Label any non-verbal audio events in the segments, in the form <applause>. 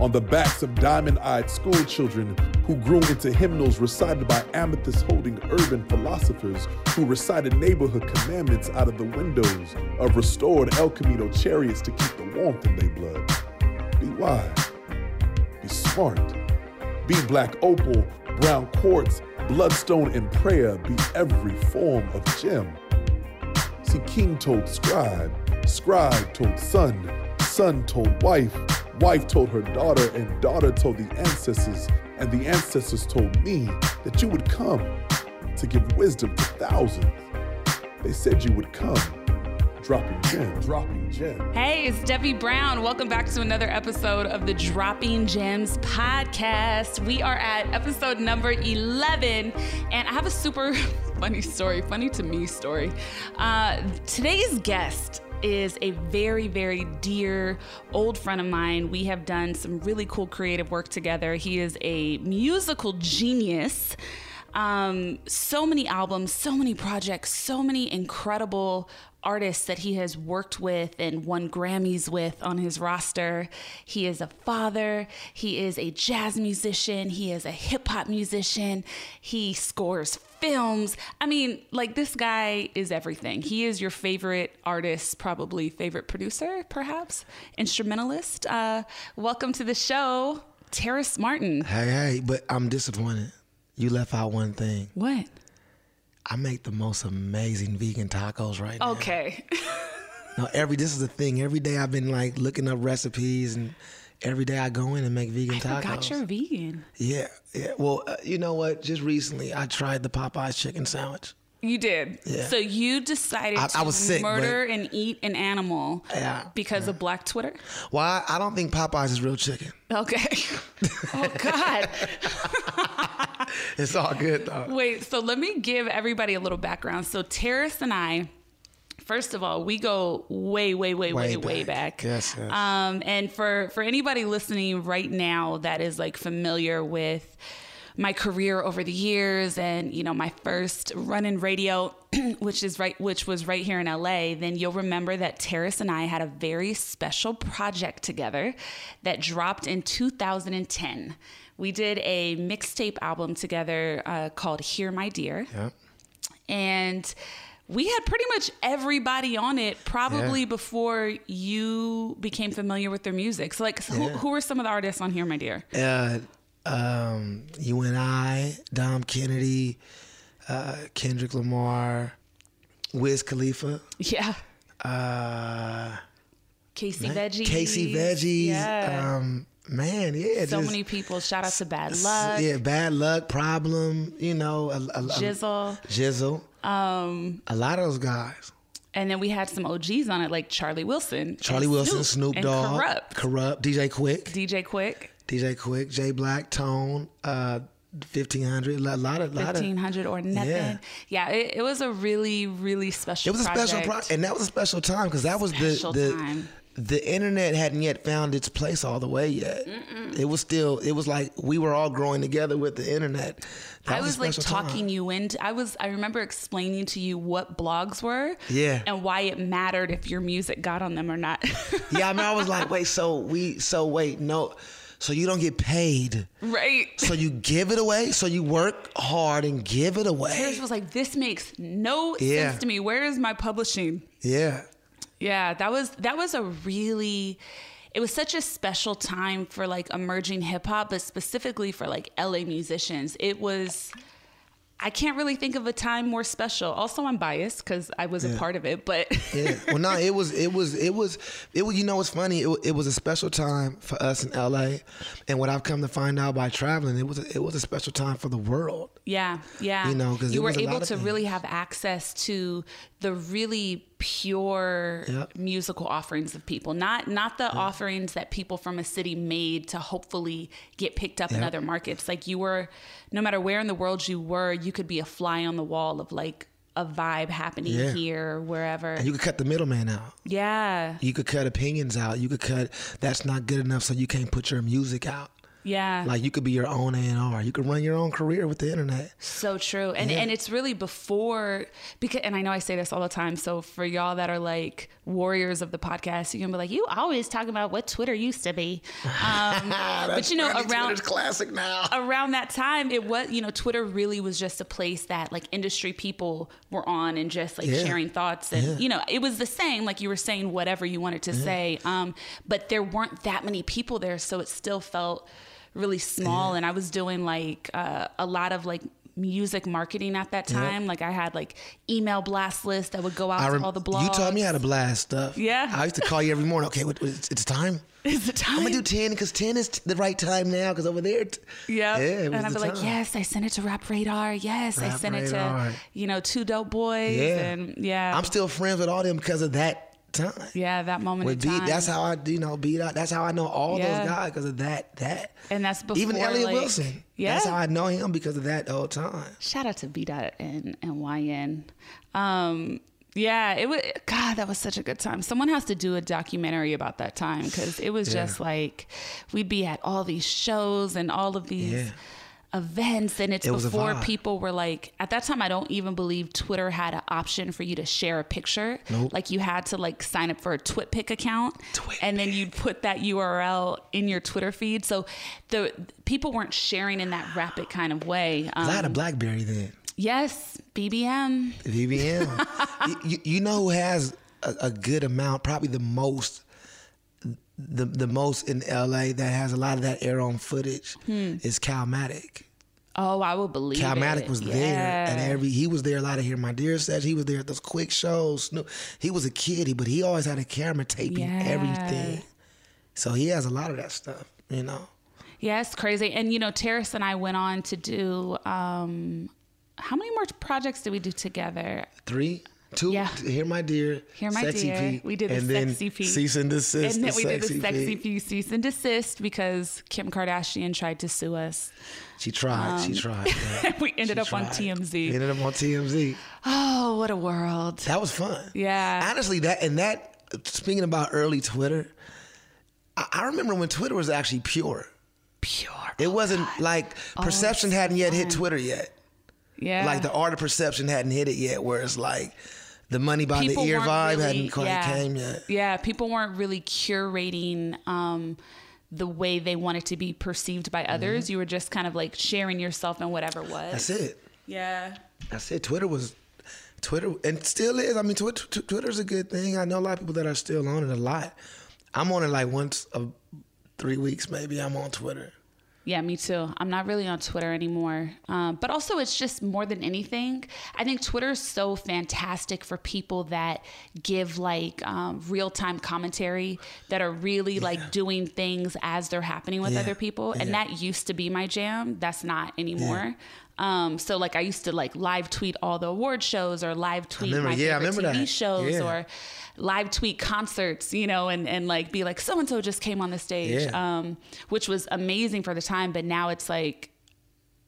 On the backs of diamond eyed school children who grew into hymnals recited by amethyst holding urban philosophers who recited neighborhood commandments out of the windows of restored El Camino chariots to keep the warmth in their blood. Be wise. Be smart. Be black opal, brown quartz, bloodstone, and prayer. Be every form of gem. See, king told scribe, scribe told son, son told wife, wife told her daughter, and daughter told the ancestors, and the ancestors told me that you would come to give wisdom to thousands. They said you would come, dropping gems, dropping gems. Hey, it's Devi Brown. Welcome back to another episode of the Dropping Gems podcast. We are at episode number 11, and I have a super <laughs> funny story, funny to me story. Uh, today's guest is a very, very dear old friend of mine. We have done some really cool creative work together. He is a musical genius. Um, so many albums, so many projects, so many incredible artists that he has worked with and won Grammys with on his roster. He is a father, he is a jazz musician, he is a hip hop musician, he scores films. I mean, like this guy is everything. He is your favorite artist, probably favorite producer, perhaps, instrumentalist. Uh, welcome to the show, Terrace Martin. Hey, hey, but I'm disappointed. You left out one thing. What? I make the most amazing vegan tacos right now. Okay. <laughs> No, every this is the thing. Every day I've been like looking up recipes, and every day I go in and make vegan I tacos. forgot you're vegan. Yeah, yeah. Well, uh, you know what? Just recently, I tried the Popeyes chicken sandwich. You did. Yeah. So you decided I- to I was sick, murder and eat an animal Yeah, because of Black Twitter? Well, I, I don't think Popeyes is real chicken. Okay. <laughs> oh God. <laughs> It's all good though. Wait, so let me give everybody a little background. So Terrace and I, first of all, we go way, way, way, way, Way way back. back. Yes, yes. Um, and for for anybody listening right now that is like familiar with my career over the years and you know my first run in radio <clears throat> which is right which was right here in LA then you'll remember that Terrace and I had a very special project together that dropped in 2010 we did a mixtape album together uh, called Hear My Dear Yep. and we had pretty much everybody on it probably Yeah. before you became familiar with their music. So like so who, who were some of the artists on Here My Dear? Uh, um, you and I, Dom Kennedy, uh, Kendrick Lamar, Wiz Khalifa. Yeah. Uh, Casey man. Veggies. Casey Veggies. Yeah. Um, man, yeah. so just- many people. Shout out to Bad Luck. Yeah, bad luck, problem. You know, a, a, a, Jizzle. Jizzle. Um, a lot of those guys. And then we had some OGs on it, like Charlie Wilson. Charlie Wilson, Snoop, and Dogg, Kurupt. Kurupt, DJ Quik, DJ Quik. DJ Quik, Jay Black, Tone, uh, fifteen hundred. A lot of, lot of. 1500 or nothing. Yeah. Yeah, it, it was a really, really special It was a special, project. and that was a special time because that was Special the the time. the internet hadn't yet found its place all the way yet. It was still. It was like we were all growing together with the internet. That I a was like special time. talking you into. I was. I remember explaining to you what blogs were. Yeah. And why it mattered if your music got on them or not. Yeah, I mean, I was <laughs> like, wait, so we, so wait, no, so you don't get paid, right. so you give it away, so you work hard and give it away. Harris was like, "This makes no Yeah. sense to me. Where is my publishing?" Yeah, Yeah, that was that was a really it was such a special time for like emerging hip hop, but specifically for like LA musicians. It was I can't really think of a time more special. Also, I'm biased because I was a part of it, but yeah. Well, no, <laughs> it was, it was, it was, it was. You know, it's funny. It, it was a special time for us in LA, and what I've come to find out by traveling, it was, it was a special time for the world. yeah, yeah. You know, 'cause you it were was a able to things. really have access to the really pure Yep. musical offerings of people, not not the offerings that people from a city made to hopefully get picked up in other markets. Like you were, no matter where in the world you were, you could be a fly on the wall of like a vibe happening Yeah. here wherever. And you could cut the middleman out. yeah, You could cut opinions out. You could cut that's not good enough, so you can't put your music out. Yeah. Like you could be your own A and R. You could run your own career with the internet. So true. And Yeah. and it's really before because and I know I say this all the time. So for y'all that are like warriors of the podcast, you can be like, you always talk about what Twitter used to be. Um, <laughs> but you know, around Twitter's classic now. around that time it was you know twitter really was just a place that like industry people were on and just like Yeah. sharing thoughts and Yeah. you know it was the same like you were saying whatever you wanted to say um but there weren't that many people there so it still felt really small and i was doing like uh, a lot of like music marketing at that time like i had like email blast list that would go out I to all the blogs You taught me how to blast stuff. Yeah. I used to call you every morning. Okay, what, what- it's, it's time. <laughs> is the time I'm gonna do ten because ten is t- the right time now. Because over there, t- Yeah. yeah, it was and I'd be like, yes, I sent it to Rap Radar. Yes, I Rap sent it to, you know, Two Dope Boys. Yeah. And yeah. I'm still friends with all them because of that time. yeah, that moment With in beat, time. that's how I, you know, beat out. That's how I know all Yeah. those guys because of that. That And that's before, even Elliot like- Wilson. Yeah. that's how I know him because of that the whole time. Shout out to B Dot and, and YN. Um, yeah, it was, God, that was such a good time. Someone has to do a documentary about that time because it was just like, we'd be at all these shows and all of these. Yeah. Events and it's It before people were like at that time I don't even believe Twitter had an option for you to share a picture. Nope. Like you had to like sign up for a TwitPic account TwitPic. and then you'd put that URL in your Twitter feed. So the people weren't sharing in that rapid kind of way. 'Cause I had a Um, BlackBerry then. yes, BBM. VBM. <laughs> you, you, know who has a, a good amount, probably the most, the the most in LA that has a lot of that air on footage is Calmatic. Oh, I would believe it. Calmatic it. was there at every. He was there a lot of here. My Dear sets. He was there at those quick shows. Snoop- He was a kid, but he always had a camera taping Yeah. everything. So he has a lot of that stuff, you know. Yeah, crazy. And you know, Terrace and I went on to do um how many more projects did we do together? Three, two, Yeah. Hear My Dear, Hear My Sexy Dear. P, We did the and then Sexy P. Cease and Desist. and then we did the Sexy P. P cease and desist because Kim Kardashian tried to sue us. She tried. she um, tried. <laughs> we ended She up on tried. TMZ. Ended up on TMZ. Oh, what a world. That was fun. Yeah. Honestly, that and that. Speaking about early Twitter, I, I remember when Twitter was actually pure. Pure. It wasn't oh, like oh, perception it's hadn't yet hit. Twitter yet. Yeah. Like the art of perception hadn't hit it yet. Where it's like the money by People the ear vibe really- hadn't quite yeah. came yet. Yeah, people weren't really curating um, the way they wanted to be perceived by others. You were just kind of like sharing yourself and whatever was. Mm-hmm. That's it. Yeah. That's it. Twitter was Twitter and still is. I mean, Twitter, Tw- Twitter's a good thing. I know a lot of people that are still on it a lot. I'm on it like once a three weeks maybe. I'm on Twitter. Yeah, me too. I'm not really on Twitter anymore. Um, but also, it's just more than anything. I think Twitter is so fantastic for people that give like um, real time commentary that are really like doing things as they're happening with Yeah. other people. And Yeah. that used to be my jam. That's not anymore. Um, so like I used to like live tweet all the award shows or live tweet remember- my yeah, favorite TV that. shows Yeah. or live tweet concerts, you know, and, and like be like, so and so just came on the stage, Yeah. um, which was amazing for the time. But now it's like,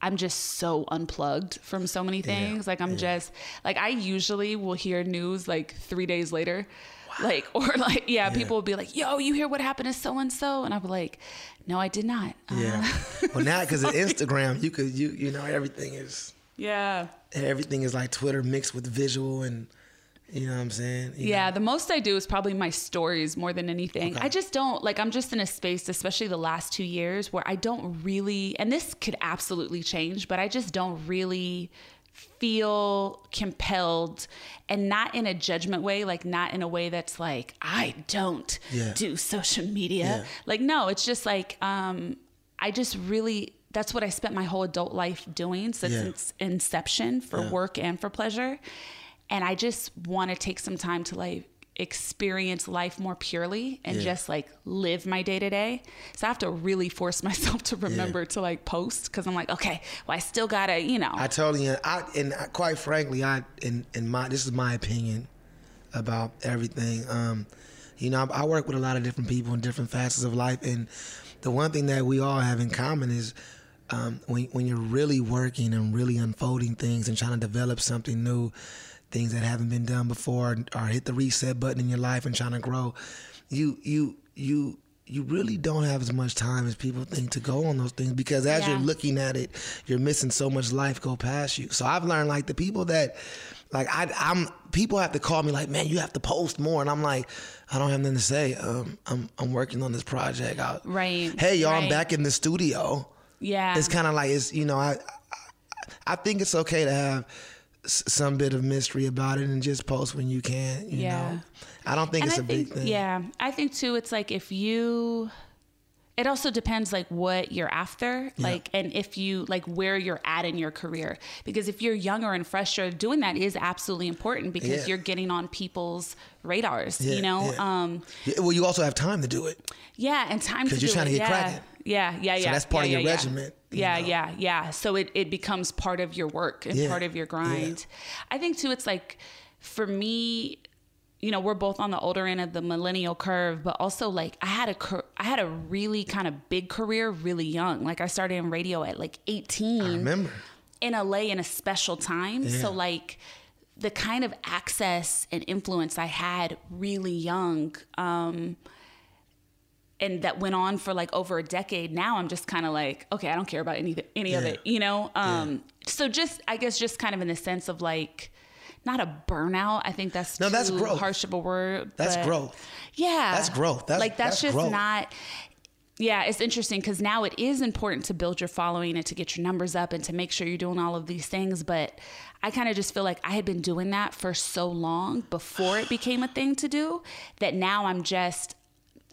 I'm just so unplugged from so many things. Like, I'm just, like, I usually will hear news like three days later. <laughs> Like, or like, yeah, people will be like, yo, you hear what happened to so and so? And I'll be like, no, I did not. Uh, Yeah. <laughs> well, now because of <laughs> Instagram, you could you you know everything is yeah. everything is like Twitter mixed with visual and you know what I'm saying. You Yeah, know? the most I do is probably my stories more than anything. I just don't like I'm just in a space especially the last 2 years where I don't really and this could absolutely change, but I just don't really feel compelled and not in a judgment way, like not in a way that's like I don't Yeah. do social media. Yeah. Like no, it's just like um I just really that's what I spent my whole adult life doing since Yeah. its inception for work and for pleasure. And I just want to take some time to like experience life more purely and Yeah. just like live my day to day. So I have to really force <laughs> myself to remember to like post because I'm like, okay, well, I still gotta, you know. I totally I and I- quite frankly, I in in my this is my opinion about everything. Um, you know, I, I work with a lot of different people in different facets of life, and the one thing that we all have in common is um, when when you're really working and really unfolding things and trying to develop something new, things that haven't been done before, or hit the reset button in your life and trying to grow, you you you you really don't have as much time as people think to go on those things because as you're looking at it, you're missing so much life go past you. So I've learned like the people that like I I'm people have to call me like, man, you have to post more. And I'm like, I don't have nothing to say. Um I'm I'm working on this project. I, Right, Hey y'all, I'm back in the studio. yeah. It's kind of like it's you know I, I I think it's okay to have some bit of mystery about it and just post when you can. You Yeah. know, I don't think and it's I a think, big thing. Yeah, I think too. It's like if you, it also depends like what you're after, like, and if you like where you're at in your career. Because if you're younger and fresher, doing that is absolutely important because Yeah. you're getting on people's radars. Yeah, you know, yeah. um, Yeah, well, you also have time to do it. yeah, and time to 'Cause you're trying it. to get yeah. cracking. Yeah, yeah, yeah. So that's part yeah, of your yeah, regiment, you Yeah, know? yeah, yeah. So it, it becomes part of your work and Yeah, part of your grind. I think too, it's like for me, you know, we're both on the older end of the millennial curve, but also like I had a cur- I had a really kind of big career really young. Like I started in radio at like 18 I remember. in LA in a special time. So like the kind of access and influence I had really young, um, and that went on for like over a decade. Now I'm just kind of like, okay, I don't care about any any of it, you know. Um, So just I guess just kind of in the sense of like. Not a burnout. I think that's No, that's growth. harsh of a word. That's growth. Yeah, That's growth. That's- like that's, that's just growth. not yeah, it's interesting because now it is important to build your following and to get your numbers up and to make sure you're doing all of these things. But I kind of just feel like I had been doing that for so long before it became a thing to do that now I'm just,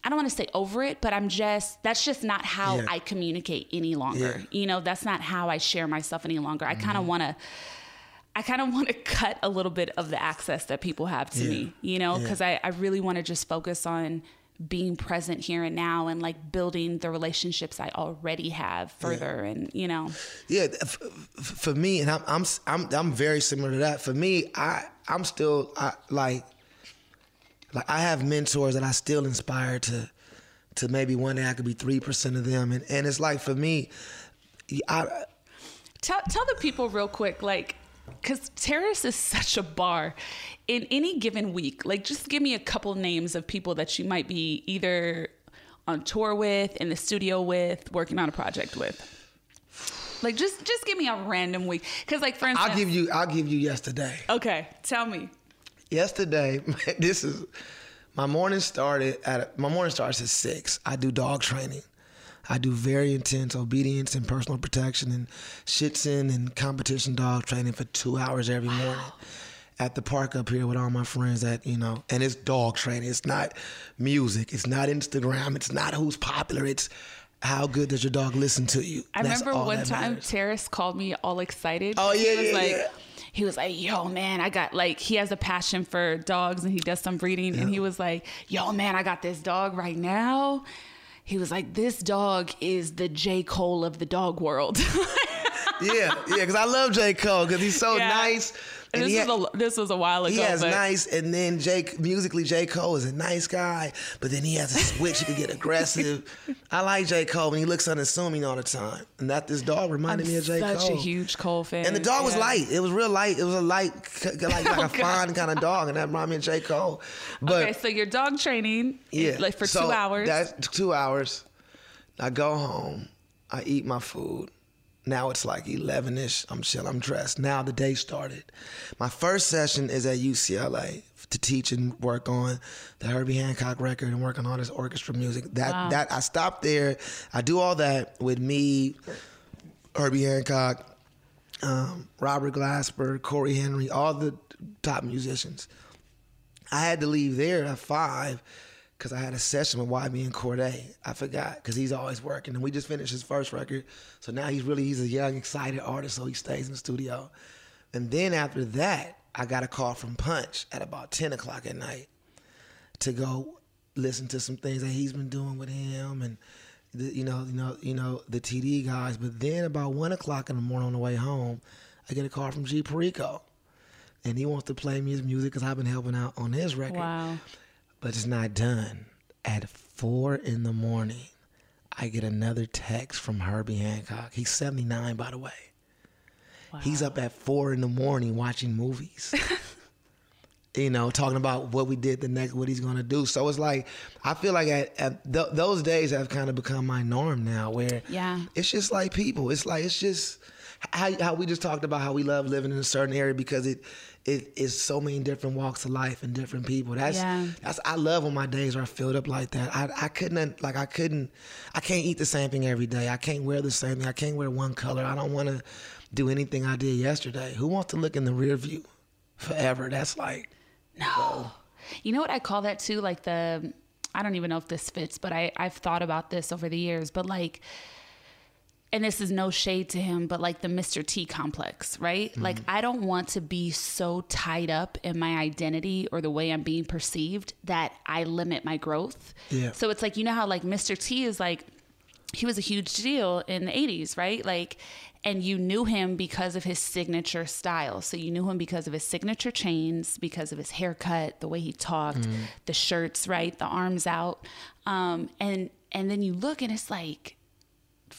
I don't want to say over it, but I'm just, that's just not how Yeah. I communicate any longer. Yeah. You know, that's not how I share myself any longer. I Mm-hmm. kind of want to. I kind of want to <laughs> cut a little bit of the access that people have to Yeah. me, you know, Yeah. because I, I really want to just focus on being present here and now and like building the relationships I already have further and, you know, Yeah, f- f- for me, and I'm I'm I'm I'm very similar to that. For me, I I'm still I, like like I have mentors that I still inspire to to maybe one day I could be three percent of them, and and it's like for me, I tell, tell the people real quick, like, because Terrace is such a bar in any given week. Like, just give me a couple names of people that you might be either on tour with, in the studio with, working on a project with. Like, just just give me a random week. Because, like, for instance, I'll give you I'll give you yesterday. Okay, tell me. Yesterday, <laughs> this is my morning started at my morning starts at six. I do dog training. I do very intense obedience and personal protection and Schutzhund and competition dog training for two hours every morning at the park up here with all my friends that you know and it's dog training it's not music it's not instagram it's not who's popular it's how good does your dog listen to you? I That's remember all one time matters. Terrace called me all excited. Oh, yeah, was yeah, like, yeah. He was like, yo, man, I got like, he has a passion for dogs and he does some breeding. And he was like, yo, man, I got this dog right now. He was like, this dog is the J. Cole of the dog world. <laughs> yeah, yeah, because I love J. Cole because he's so Yeah. nice. And And this, he, was a, this was a while ago. he has but nice, and then Jake musically J. Cole is a nice guy, but then he has a switch. he can get aggressive. I like J. Cole when he looks unassuming all the time, and that this dog reminded I'm me of J. such Cole. a huge Cole fan. and the dog was light. It was real light. It was a light, like, <laughs> oh like Oh, a fine kind of dog, and that reminded me of J. Cole. But okay, so you're dog training, yeah, like for so two hours. That's two hours. I go home. I eat my food. Now it's like 11 ish. I'm chill. I'm dressed. Now the day started. My first session is at UCLA to teach and work on the Herbie Hancock record and work on all this orchestra music. That that I stopped there. I do all that with me, Herbie Hancock, um, Robert Glasper, Corey Henry, all the top musicians. I had to leave there at five because I had a session with YBN Cordae. I forgot because he's always working, and we just finished his first record. So now he's really he's a young, excited artist, so he stays in the studio. And then after that, I got a call from Punch at about ten o'clock at night to go listen to some things that he's been doing with him and. The, you know, you know, you know the TDE guys. But then about one o'clock in the morning on the way home, I get a call from G Perico, and he wants to play me his music because I've been helping out on his record wow. But it's not done. At four in the morning, I get another text from Herbie Hancock. He's 79, by the way. He's up at four in the morning watching movies. <laughs> you know, talking about what we did the next, what he's gonna do. So it's like, I feel like at, at th- those days have kind of become my norm now, where Yeah. it's just like people. It's like it's just how, how we just talked about how we love living in a certain area because it it is so many different walks of life and different people. That's Yeah. that's I love when my days are filled up like that. I I couldn't like I couldn't I can't eat the same thing every day. I can't wear the same thing. I can't wear one color. I don't want to do anything I did yesterday. Who wants to look in the rear view forever? That's like No. You know what I call that too? Like the, I don't even know if this fits, but I, I've thought about this over the years, but like, and this is no shade to him, but like the Mr. T complex, right? Mm-hmm. Like, I don't want to be so tied up in my identity or the way I'm being perceived that I limit my growth. Yeah. So it's like, you know how like Mr. T is like, he was a huge deal in the 80s, right? Like, and you knew him because of his signature style. So you knew him because of his signature chains, because of his haircut, the way he talked, the shirts, right? The arms out. Um, and, and then you look and it's like,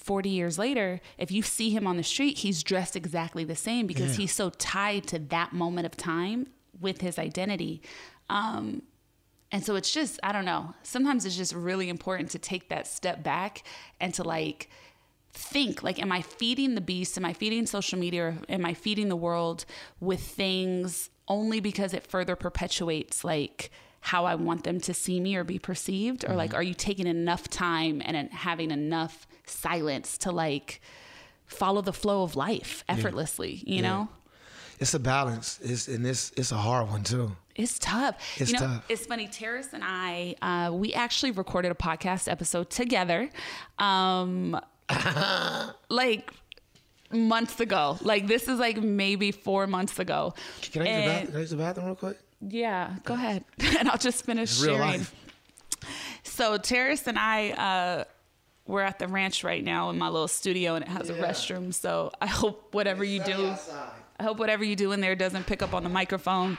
40 years later, if you see him on the street, he's dressed exactly the same because Yeah. he's so tied to that moment of time with his identity. Um, and so it's just, I don't know. Sometimes it's just really important to take that step back and to like think like, am I feeding the beast? Am I feeding social media? Or am I feeding the world with things only because it further perpetuates like how I want them to see me or be perceived? Or like, are you taking enough time and having enough silence to like follow the flow of life effortlessly, you know? it's a balance. It's and it's it's a hard one too. It's tough. It's you know, tough. it's funny. Terrace and I, uh, we actually recorded a podcast episode together, um, <laughs> like months ago. Like this is like maybe four months ago. Can I use, the And- bathroom? Can I use the bathroom real quick? yeah, go ahead, <laughs> and I'll just finish It's sharing. So Terrace and I, uh, we're at the ranch right now in my little studio, and it has a restroom. So I hope whatever you do, I hope whatever you do in there doesn't pick up on the microphone.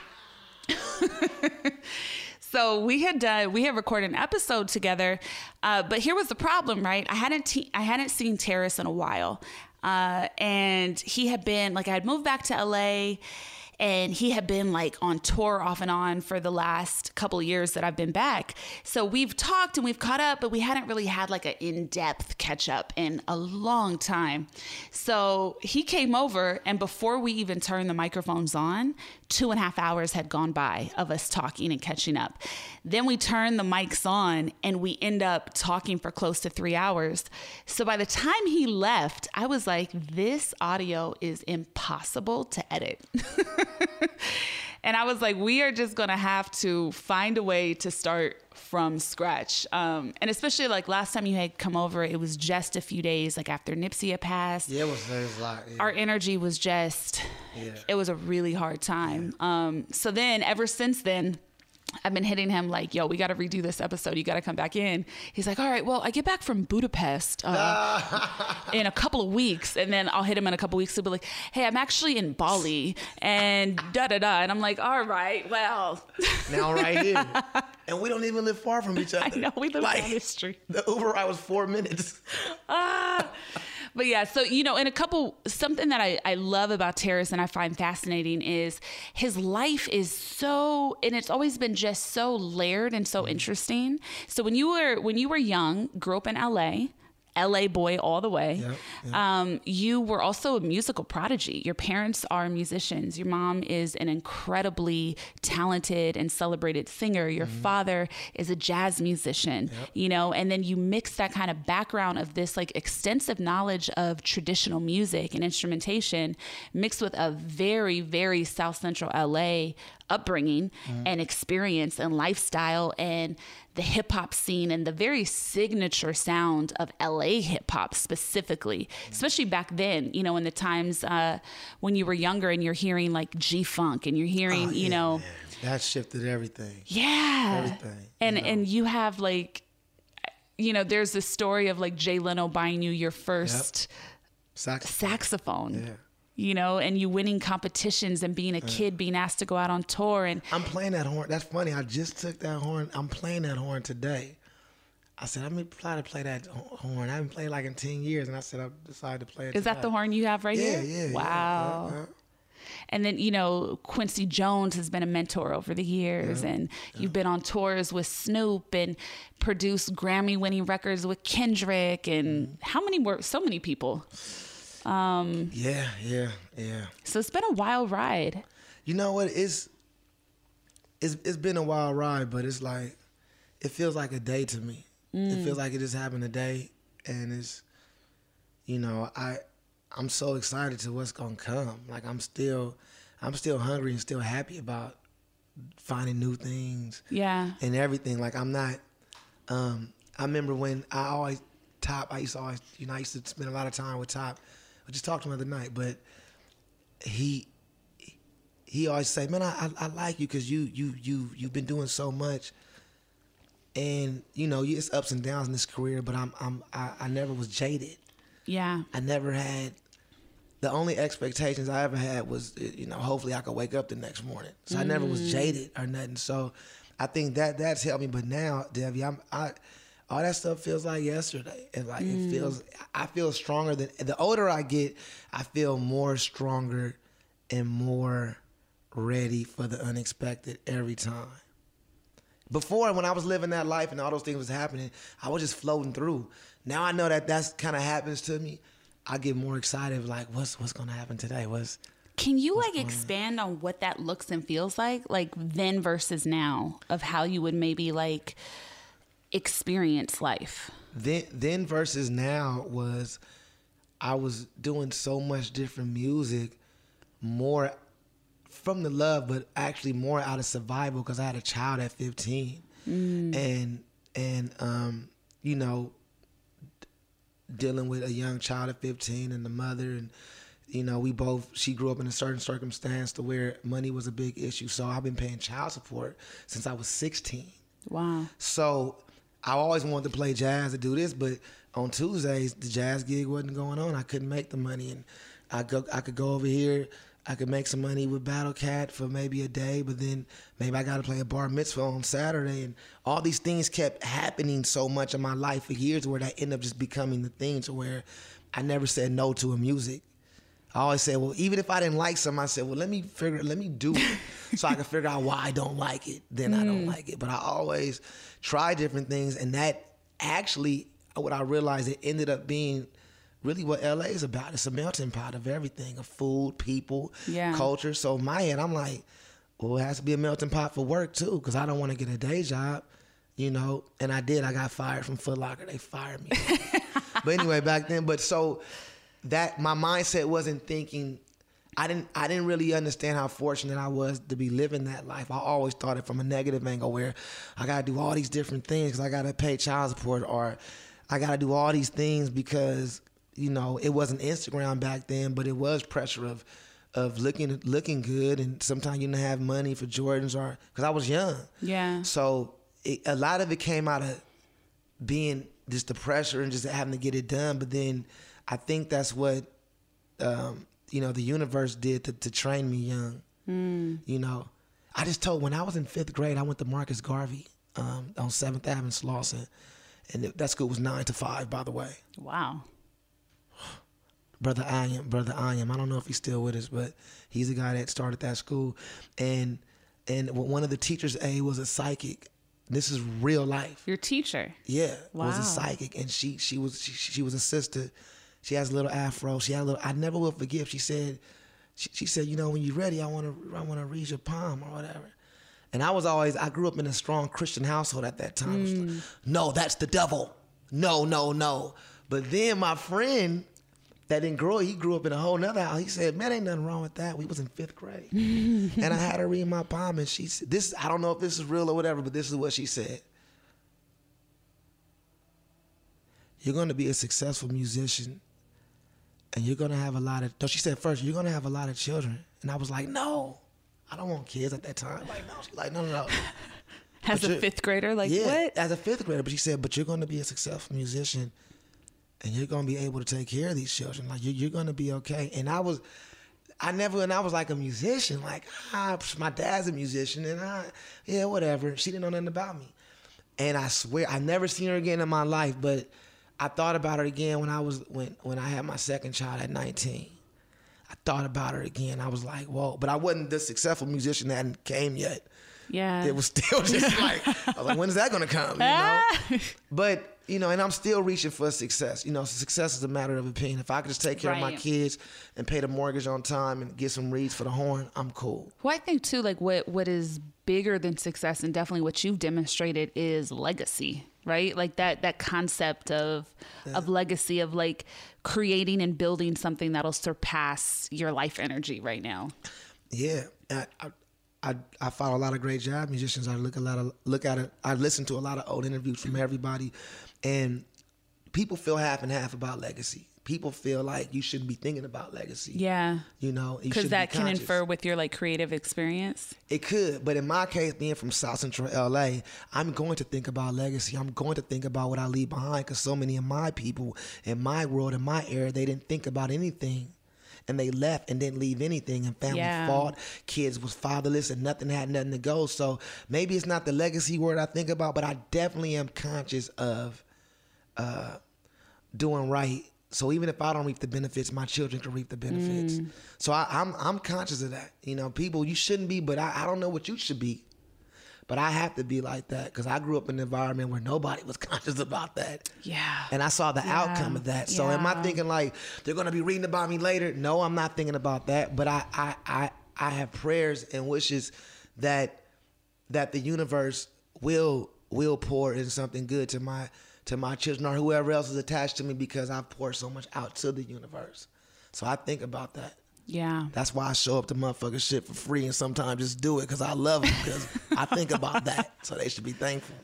<laughs> so we had done, we had recorded an episode together, uh, but here was the problem, right? I hadn't te- I hadn't seen Terrace in a while, uh, and he had been like I had moved back to LA and he had been like on tour off and on for the last couple years that I've been back. So we've talked and we've caught up, but we hadn't really had like an in-depth catch up in a long time. So he came over and before we even turned the microphones on, two and a half hours had gone by of us talking and catching up. Then we turn the mics on and we end up talking for close to three hours. So by the time he left, I was like, this audio is impossible to edit. <laughs> <laughs> and I was like, we are just gonna have to find a way to start from scratch. Um, and especially like last time you had come over, it was just a few days like after Nipsey had passed. Yeah, it was, it was a lot. Yeah. Our energy was just, Yeah. it was a really hard time. Um, so then, ever since then, I've been hitting him like, yo, we got to redo this episode. You got to come back in. He's like, all right, well, I get back from Budapest uh, <laughs> in a couple of weeks. And then I'll hit him in a couple of weeks. He'll be like, hey, I'm actually in Bali and da da da. And I'm like, all right, well, now right here. <laughs> And we don't even live far from each other. I know we live Like, down the street. The Uber ride was four minutes. But yeah, so you know, in a couple, something that I, I love about Terrace and I find fascinating is his life is so, and it's always been just so layered and so mm-hmm. interesting. So when you were when you were young, grew up in LA. LA boy all the way. Yep, Um, you were also a musical prodigy. Your parents are musicians. Your mom is an incredibly talented and celebrated singer. Your father is a jazz musician, you know, and then you mix that kind of background of this like extensive knowledge of traditional music and instrumentation mixed with a very, very South Central LA upbringing and experience and lifestyle and the hip hop scene and the very signature sound of LA hip hop specifically, especially back then, you know, in the times uh, when you were younger and you're hearing like G Funk and you're hearing, Oh, you yeah, know, man. That shifted everything. yeah. Everything, And you know. and you have like you know, there's this story of like Jay Leno buying you your first Sax- saxophone. Yeah. You know, and you winning competitions and being a kid being asked to go out on tour and I'm playing that horn. That's funny. I just took that horn. I'm playing that horn today. I said, I'm gonna try to play that horn. I haven't played like in 10 years. And I said, I decided to play it. is that the horn you have right Yeah, here? yeah, yeah. Wow. Uh, uh. And then, you know, Quincy Jones has been a mentor over the years, and you've been on tours with Snoop and produced Grammy winning records with Kendrick, and Mm-hmm. how many more? So many people. Yeah, yeah, yeah. So it's been a wild ride. You know what? It's it's it's been a wild ride, but it's like it feels like a day to me. It feels like it just happened today, and it's you know I I'm so excited to what's gonna come. Like I'm still I'm still hungry and still happy about finding new things Yeah. and everything. Like I'm not. Um, I remember when I always Top. I used to always, you know, I used to spend a lot of time with Top. I just talked to him the other night, but he he always say, "Man, I I, I like you because you you you you've been doing so much." And you know, it's ups and downs in this career, but I'm I'm I, I never was jaded. Yeah. I never had the only expectations I ever had was eh, you know hopefully I could wake up the next morning. So I never was mm. jaded or nothing. So I think that that's helped me. But now, Devi, I'm I all that stuff feels like yesterday. And like it mm. feels I feel stronger than the older I get, I feel more stronger and more ready for the unexpected every time. Before, when I was living that life and all those things was happening, I was just floating through. Now I know that that's kind of happens to me. I get more excited, like what's what's gonna happen today? What's Can you like expand on what that looks and feels like, like then versus now, of how you would maybe like experience life? then then versus now was I was doing so much different music, more from the love, but actually more out of survival because I had a child at 15, and and um, you know, d- dealing with a young child at 15 and the mother and. You know, we both. She grew up in a certain circumstance to where money was a big issue. So I've been paying child support since I was 16. Wow. So I always wanted to play jazz to do this, but on Tuesdays the jazz gig wasn't going on. I couldn't make the money, and I go I could go over here. I could make some money with Battle Cat for maybe a day, but then maybe I got to play a bar mitzvah on Saturday, and all these things kept happening so much in my life for years, where that ended up just becoming the thing to where I never said no to a music. I always said, well, even if I didn't like something, I said, well, let me figure, let me do it, <laughs> so I can figure out why I don't like it. Then I don't mm. like it. But I always try different things, and that actually, what I realized, it ended up being really what LA is about. It's a melting pot of everything, of food, people, Yeah. culture. So in my head, I'm like, well, it has to be a melting pot for work too, because I don't want to get a day job, you know. And I did. I got fired from Foot Locker. They fired me. <laughs> but anyway, back then, but so that my mindset wasn't thinking I didn't I didn't really understand how fortunate I was to be living that life. I always thought it from a negative angle where I gotta do all these different things. Because I gotta pay child support or I gotta do all these things because you know it wasn't Instagram back then, but it was pressure of of looking looking good, and sometimes you didn't have money for Jordans or because I was young. Yeah. So it, a lot of it came out of being just the pressure and just having to get it done. But then I think that's what um, you know the universe did to, to train me young. You know, I just told when I was in fifth grade, I went to Marcus Garvey um, on Seventh Avenue, Slauson, and that school was nine to five, by the way. Wow. <sighs> Brother Ayam, Brother Ayam. I don't know if he's still with us, but he's the guy that started that school. And and one of the teachers, A, was a psychic. This is real life. Your teacher. Yeah, wow. was a psychic, and she she was she, she was a sister. She has a little afro. She had a little. I never will forgive. She said, she, she said, you know, when you're ready, I want to I want to read your palm or whatever. And I was always I grew up in a strong Christian household at that time. Was like, mm. no, that's the devil. No, no, no. But then my friend that didn't grow, he grew up in a whole nother house. He said, man, ain't nothing wrong with that. We was in fifth grade. <laughs> and I had her read my palm and she said, this, I don't know if this is real or whatever, but this is what she said. You're going to be a successful musician and you're going to have a lot of, no, she said first, you're going to have a lot of children. And I was like, no, I don't want kids at that time. Like, no, she's like, no, no, no. <laughs> As But a fifth grader, like yeah, what? as a fifth grader. But she said, but you're going to be a successful musician, and you're going to be able to take care of these children. Like you, you're going to be okay. And I was, I never, and I was like a musician. Like ah, my dad's a musician, and I, yeah, whatever. She didn't know nothing about me. And I swear, I never seen her again in my life. But I thought about her again when I was when when I had my second child at 19. I thought about her again. I was like, whoa. But I wasn't the successful musician that hadn't came yet Yeah. it was still <laughs> just like I was like, when's that gonna come? You know? <laughs> but you know, and I'm still reaching for success. You know, success is a matter of opinion. If I could just take care of my kids and pay the mortgage on time and get some reeds for the horn, I'm cool. Well, I think too, like what what is bigger than success, and definitely what you've demonstrated is legacy, right? Like that that concept of of legacy of like creating and building something that'll surpass your life energy right now. Yeah, I, I, I, I follow a lot of great jazz musicians. I look a lot of look at it. I listen to a lot of old interviews from everybody, and people feel half and half about legacy. People feel like you shouldn't be thinking about legacy. Yeah. you know, Because that be can infer with your like creative experience. It could, but in my case, being from South Central LA, I'm going to think about legacy. I'm going to think about what I leave behind because so many of my people in my world, in my era, they didn't think about anything. And they left and didn't leave anything, and family Yeah. fought. Kids was fatherless, and nothing had nothing to go. So maybe it's not the legacy word I think about, but I definitely am conscious of uh, doing right. So even if I don't reap the benefits, my children can reap the benefits. So I, I'm I'm conscious of that. You know, people you shouldn't be, but I, I don't know what you should be. But I have to be like that because I grew up in an environment where nobody was <laughs> conscious about that. Yeah. And I saw the outcome of that. So am I thinking like they're gonna be reading about me later? No, I'm not thinking about that. But I I I, I have prayers and wishes that that the universe will will pour in something good to my to my children or whoever else is attached to me because I've poured so much out to the universe. So I think about that. Yeah. That's why I show up to motherfucker shit for free and sometimes just do it because I love it because I think about that. So they should be thankful.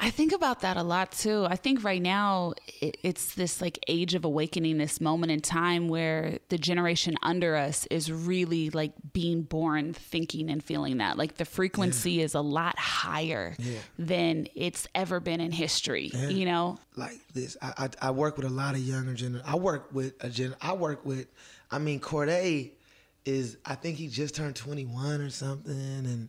I think about that a lot too. I think right now it, it's this like age of awakening, this moment in time where the generation under us is really like being born thinking and feeling that. Like the frequency is a lot higher than it's ever been in history, you know? like this. I, I I work with a lot of younger gener. I work with a gen. I work with. I mean, Cordae is. I think he just turned 21 or something, and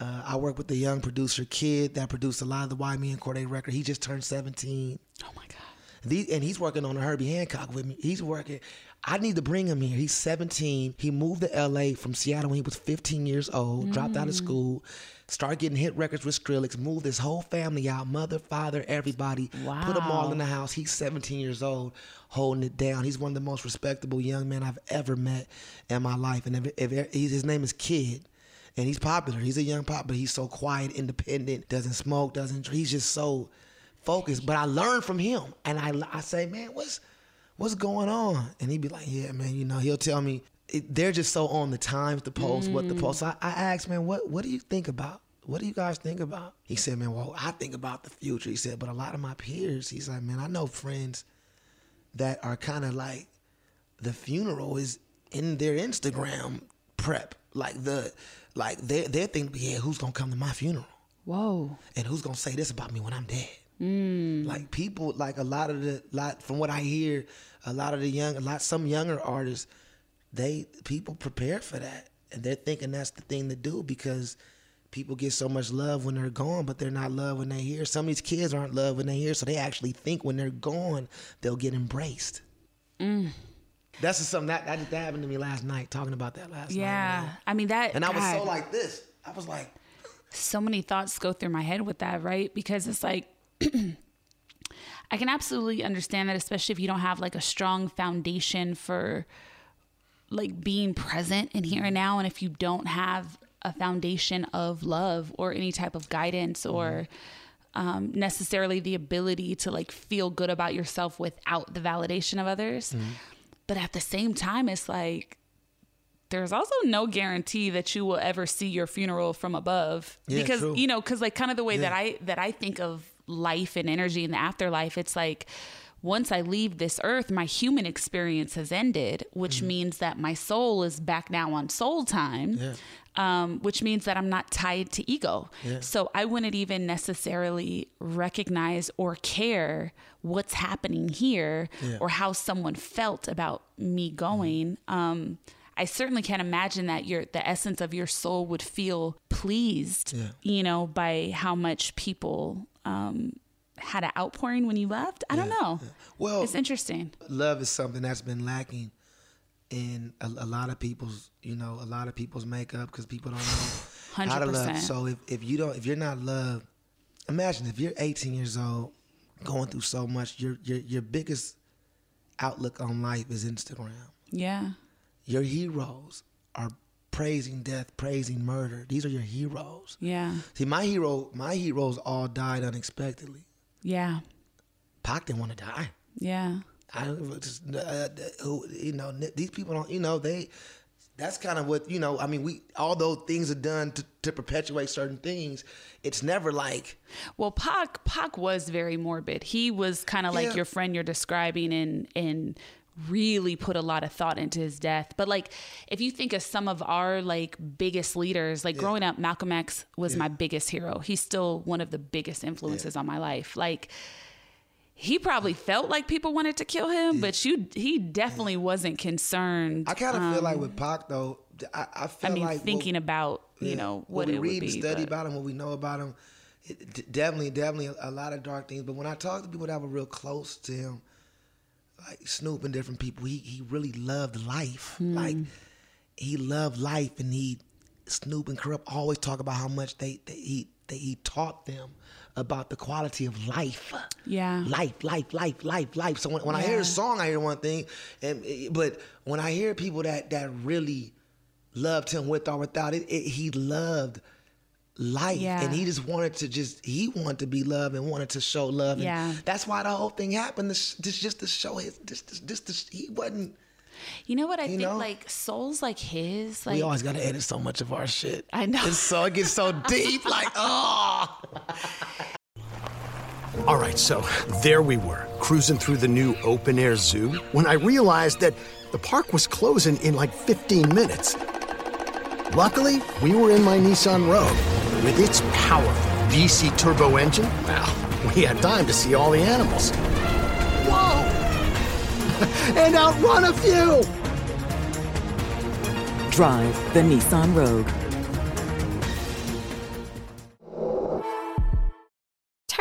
uh, I work with the young producer kid that produced a lot of the YBN Cordae record. He just turned 17. Oh my God. And he's working on a Herbie Hancock with me. He's working. I need to bring him here. He's 17. He moved to LA from Seattle when he was 15 years old, dropped out of school, started getting hit records with Skrillex, moved his whole family out mother, father, everybody. Put them all in the house. He's 17 years old, holding it down. He's one of the most respectable young men I've ever met in my life. And if, if he's, his name is Kid. And he's popular. He's a young pop, but he's so quiet, independent, doesn't smoke, doesn't. He's just so focused. But I learned from him, and I, I say, man, what's what's going on? And he'd be like, yeah, man, you know, he'll tell me it, they're just so on the times to post what the post. So mm. I, I asked, man, what what do you think about? What do you guys think about? He said, man, well, I think about the future. He said, but a lot of my peers, he's like, man, I know friends that are kind of like the funeral is in their Instagram prep. Like the like they they're thinking, yeah, who's gonna come to my funeral? Whoa. And who's gonna say this about me when I'm dead? Mm. Like people, like a lot of the lot from what I hear, a lot of the young, a lot some younger artists, they people prepare for that, and they're thinking that's the thing to do because people get so much love when they're gone, but they're not loved when they're here. Some of these kids aren't loved when they're here, so they actually think when they're gone they'll get embraced. Mm. That's just something that, that that happened to me last night. Talking about that last night. Yeah. I mean that And I was so like this. I was like, so many thoughts go through my head with that, right? Because it's like <clears throat> I can absolutely understand that, especially if you don't have like a strong foundation for like being present in here and now, and if you don't have a foundation of love or any type of guidance or um, necessarily the ability to like feel good about yourself without the validation of others. But at the same time, it's like there's also no guarantee that you will ever see your funeral from above Yeah, because true. you know because like kind of the way that i that i think of life and energy in the afterlife it's like once i leave this earth my human experience has ended which Mm-hmm. means that my soul is back now on soul time um, which means that i'm not tied to ego so i wouldn't even necessarily recognize or care what's happening here or how someone felt about me going um, I certainly can't imagine that your the essence of your soul would feel pleased, Yeah. you know, by how much people um, had an outpouring when you left. I don't know. Well- it's interesting. love is something that's been lacking in a, a lot of people's you know a lot of people's makeup because people don't know how to love. So if, if you don't if you're not loved imagine if you're 18 years old going through so much your your, your biggest outlook on life is instagram. Yeah, your heroes are praising death praising murder. These are your heroes. Yeah, see my hero my heroes all died unexpectedly. Yeah, Pac didn't want to die. Yeah, I don't just, uh, who you know these people don't you know they that's kind of what you know I mean we although things are done to, to perpetuate certain things it's never like Well, Pac Pac was very morbid. He was kind of like Yeah. your friend you're describing, and and really put a lot of thought into his death. But like, if you think of some of our like biggest leaders, like growing up, Malcolm X was my biggest hero. He's still one of the biggest influences on my life. Like. He probably felt like people wanted to kill him, but you, he definitely wasn't concerned. I kind of feel like with Pac though I, I feel Um, I mean, like thinking what, about you yeah, know what, we it read and study but- about him what we know about him it, definitely definitely a, lot of dark things but when I talk to people that were real close to him like Snoop and different people he he really loved life Hmm. like he loved life and he Snoop and Kurupt always talk about how much they, they he they, he taught them about the quality of life. Yeah. Life, life, life, life, life. So when, when I hear a song, I hear one thing, and eh, but when I hear people that that really loved him with or without it, it he loved life Yeah. and he just wanted to just he wanted to be loved and wanted to show love and Yeah. that's why the whole thing happened this, this just to show his this this, this, this he wasn't You know what I You think? know? Like souls like his, like we always gotta edit so much of our shit I know. it's so it gets so deep like oh All right, so there we were, cruising through the new open air zoo when I realized that the park was closing in like 15 minutes. Luckily, we were in my Nissan Rogue. With its powerful VC turbo engine, well, we had time to see all the animals. <laughs> And outrun a few! Drive the Nissan Rogue.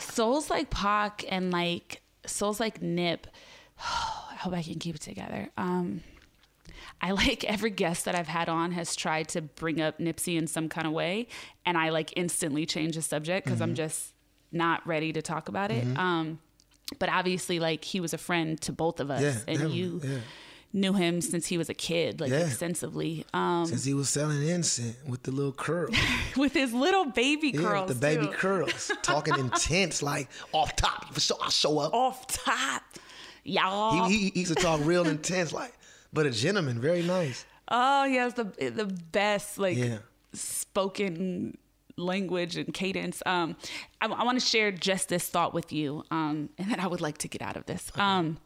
Souls like Pac and like souls like Nip. <sighs> I hope I can keep it together. Um, I <laughs> like every guest that I've had on has tried to bring up Nipsey in some kind of way, and I like instantly change the subject because I'm just not ready to talk about it. Um, but obviously, like he was a friend to both of us, Yeah, and you yeah. Knew him since he was a kid, like Yeah. extensively, um, Since he was selling incense with the little curls. <laughs> with his little baby Yeah, curls, with the baby too. curls. <laughs> Talking intense, like off top. For sure, I'll show up. off top, y'all. He, he, he used to talk real intense, like, but a gentleman, very nice. Oh, he has the the best like Yeah. spoken language and cadence. Um, I, I want to share just this thought with you, um, and then I would like to get out of this. Um,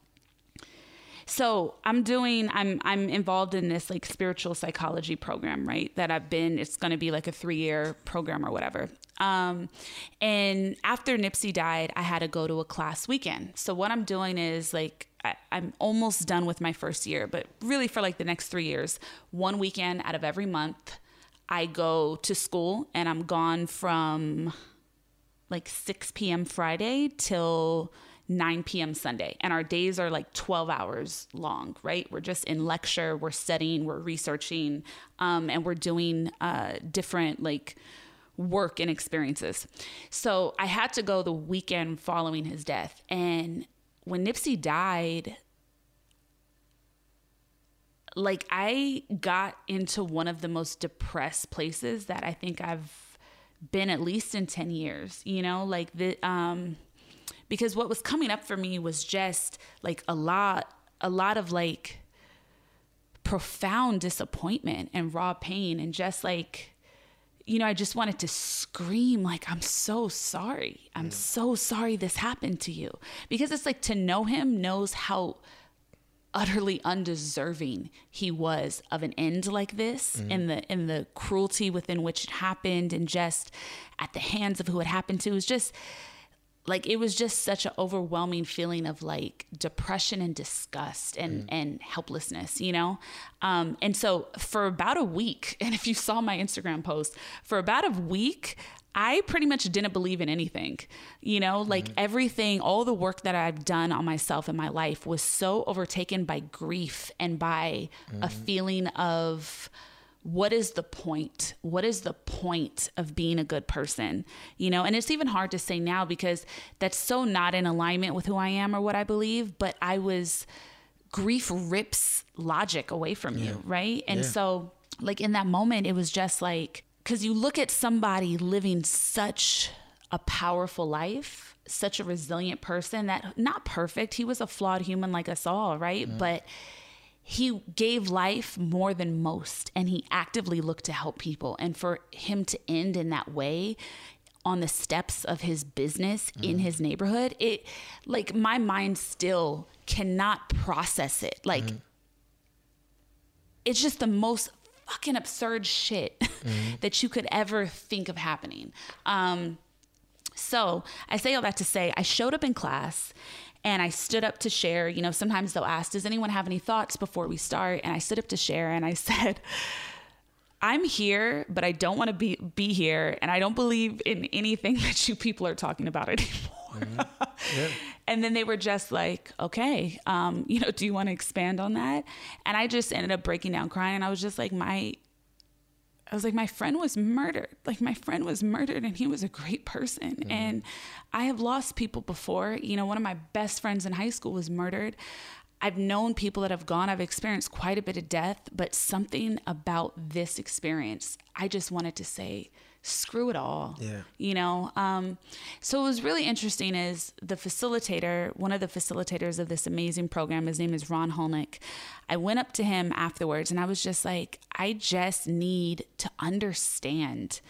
so I'm doing. I'm I'm involved in this like spiritual psychology program, right? That I've been. It's going to be like a three year program or whatever. Um, and after Nipsey died, I had to go to a class weekend. So what I'm doing is like I, I'm almost done with my first year, but really for like the next three years, one weekend out of every month, I go to school and I'm gone from like 6 p.m. Friday till 9 p.m. Sunday. And our days are like 12 hours long, right? We're just in lecture, we're studying, we're researching, um, and we're doing uh, different like work and experiences. So I had to go the weekend following his death. And when Nipsey died, like I got into one of the most depressed places that I think I've been at least in 10 years, you know, like the um because what was coming up for me was just like a lot a lot of like profound disappointment and raw pain and just like you know, I just wanted to scream like I'm so sorry. I'm mm. so sorry this happened to you. Because it's like to know him knows how utterly undeserving he was of an end like this mm-hmm. and the and the cruelty within which it happened and just at the hands of who it happened to it was just like it was just such an overwhelming feeling of like depression and disgust and mm. and helplessness you know? Um and so for about a week <laughs> and if you saw my instagram post for about a week I pretty much didn't believe in anything. You know, mm-hmm. like everything, all the work that I've done on myself in my life was so overtaken by grief and by a mm-hmm. feeling of what is the point? What is the point of being a good person? You know, and it's even hard to say now because that's so not in alignment with who I am or what I believe, but I was grief rips logic away from you, right? And so like in that moment it was just like cuz you look at somebody living such a powerful life, such a resilient person that not perfect, he was a flawed human like us all, right? But he gave life more than most and he actively looked to help people. And for him to end in that way on the steps of his business in mm-hmm. his neighborhood it like my mind still cannot process it. Like mm-hmm. it's just the most fucking absurd shit <laughs> mm-hmm. that you could ever think of happening. Um so I say all that to say I showed up in class and I stood up to share. You know, sometimes they'll ask, Does anyone have any thoughts before we start? And I stood up to share and I <laughs> said, I'm here, but I don't want to be be here, and I don't believe in anything <laughs> that you people are talking about anymore. <laughs> And then they were just like, okay, um, you know, do you want to expand on that? And I just ended up breaking down crying. And I was just like, my I was like, my friend was murdered. Like, my friend was murdered and he was a great person. Mm-hmm. And I have lost people before. You know, one of my best friends in high school was murdered. I've known people that have gone, I've experienced quite a bit of death, but something about this experience, I just wanted to say, screw it all. Yeah. You know? Um, so it was really interesting is the facilitator, one of the facilitators of this amazing program, his name is Ron Holnick. I went up to him afterwards and I was just like, I just need to understand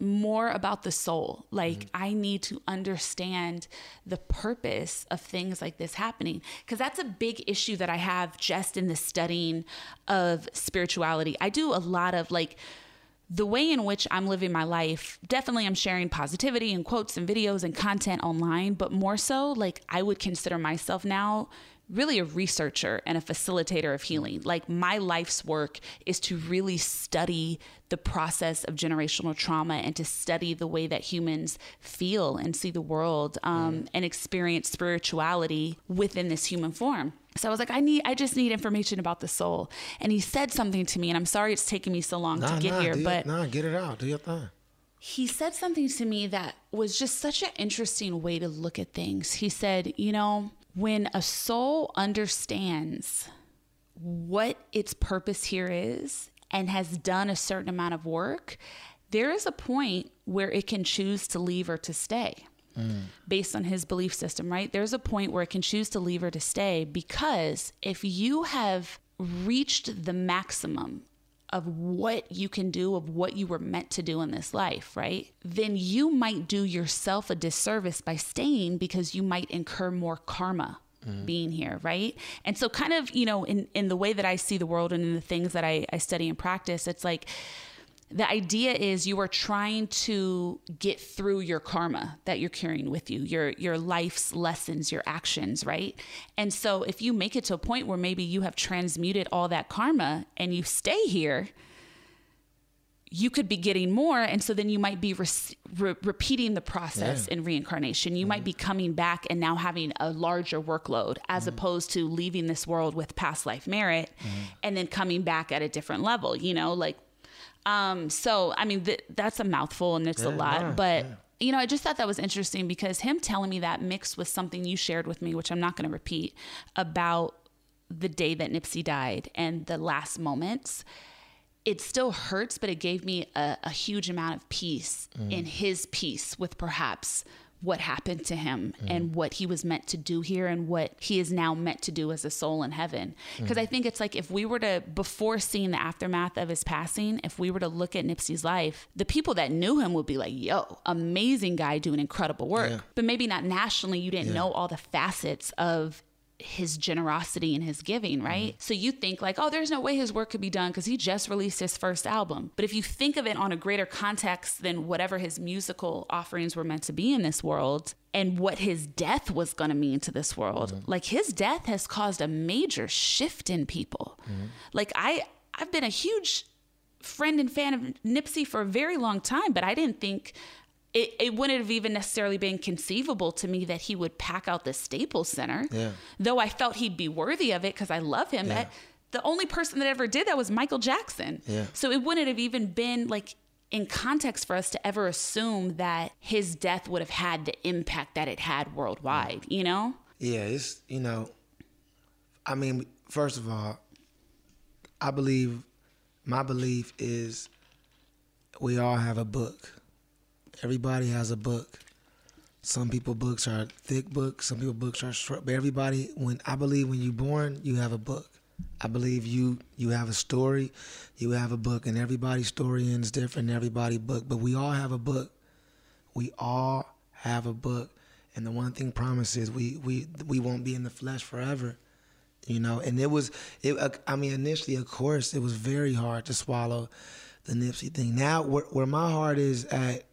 more about the soul. Like, mm-hmm. I need to understand the purpose of things like this happening. Because that's a big issue that I have just in the studying of spirituality. I do a lot of like, the way in which I'm living my life, definitely I'm sharing positivity and quotes and videos and content online, but more so, like I would consider myself now really a researcher and a facilitator of healing. Like my life's work is to really study the process of generational trauma and to study the way that humans feel and see the world um, mm. and experience spirituality within this human form. So I was like, I need, I just need information about the soul. And he said something to me, and I'm sorry it's taking me so long nah, to get nah, here, but nah, get it out, do your thing. He said something to me that was just such an interesting way to look at things. He said, you know, when a soul understands what its purpose here is and has done a certain amount of work, there is a point where it can choose to leave or to stay. Mm. Based on his belief system, right? There's a point where it can choose to leave or to stay because if you have reached the maximum of what you can do, of what you were meant to do in this life, right? Then you might do yourself a disservice by staying because you might incur more karma Mm-hmm. being here right and so kind of you know in in the way that i see the world and in the things that i, I study and practice it's like the idea is you are trying to get through your karma that you're carrying with you your your life's lessons your actions right and so if you make it to a point where maybe you have transmuted all that karma and you stay here you could be getting more and so then you might be re- re- repeating the process yeah. in reincarnation you mm-hmm. might be coming back and now having a larger workload as mm-hmm. opposed to leaving this world with past life merit mm-hmm. and then coming back at a different level you know like um so i mean th- that's a mouthful and it's yeah, a lot yeah, but you know, I just thought that was interesting because him telling me that mixed with something you shared with me, which I'm not going to repeat, about the day that Nipsey died and the last moments it still hurts, but it gave me a, a huge amount of peace mm. in his peace with perhaps what happened to him mm. and what he was meant to do here and what he is now meant to do as a soul in heaven. Because mm. I think it's like if we were to, before seeing the aftermath of his passing, if we were to look at Nipsey's life, the people that knew him would be like, yo, amazing guy doing incredible work. Yeah. But maybe not nationally, you didn't yeah. know all the facets of his generosity and his giving, right? Mm-hmm. So you think like, oh, there's no way his work could be done because he just released his first album. But if you think of it on a greater context than whatever his musical offerings were meant to be in this world and what his death was going to mean to this world, mm-hmm. like his death has caused a major shift in people. Mm-hmm. Like I I've been a huge friend and fan of Nipsey for a very long time, but I didn't think it, it wouldn't have even necessarily been conceivable to me that he would pack out the Staples Center. Yeah. Though I felt he'd be worthy of it because I love him. Yeah. the only person that ever did that was Michael Jackson. Yeah. So it wouldn't have even been like in context for us to ever assume that his death would have had the impact that it had worldwide, you know? Yeah, it's, you know, I mean, first of all, I believe, my belief is we all have a book everybody has a book. Some people books are thick books. Some people books are short. But everybody, when I believe, when you're born, you have a book. I believe you you have a story, you have a book, and everybody's story ends different. Everybody book, but we all have a book. We all have a book, and the one thing promises we we we won't be in the flesh forever you know and it was it uh, i mean initially of course it was very hard to swallow the nipsey thing now where, where my heart is at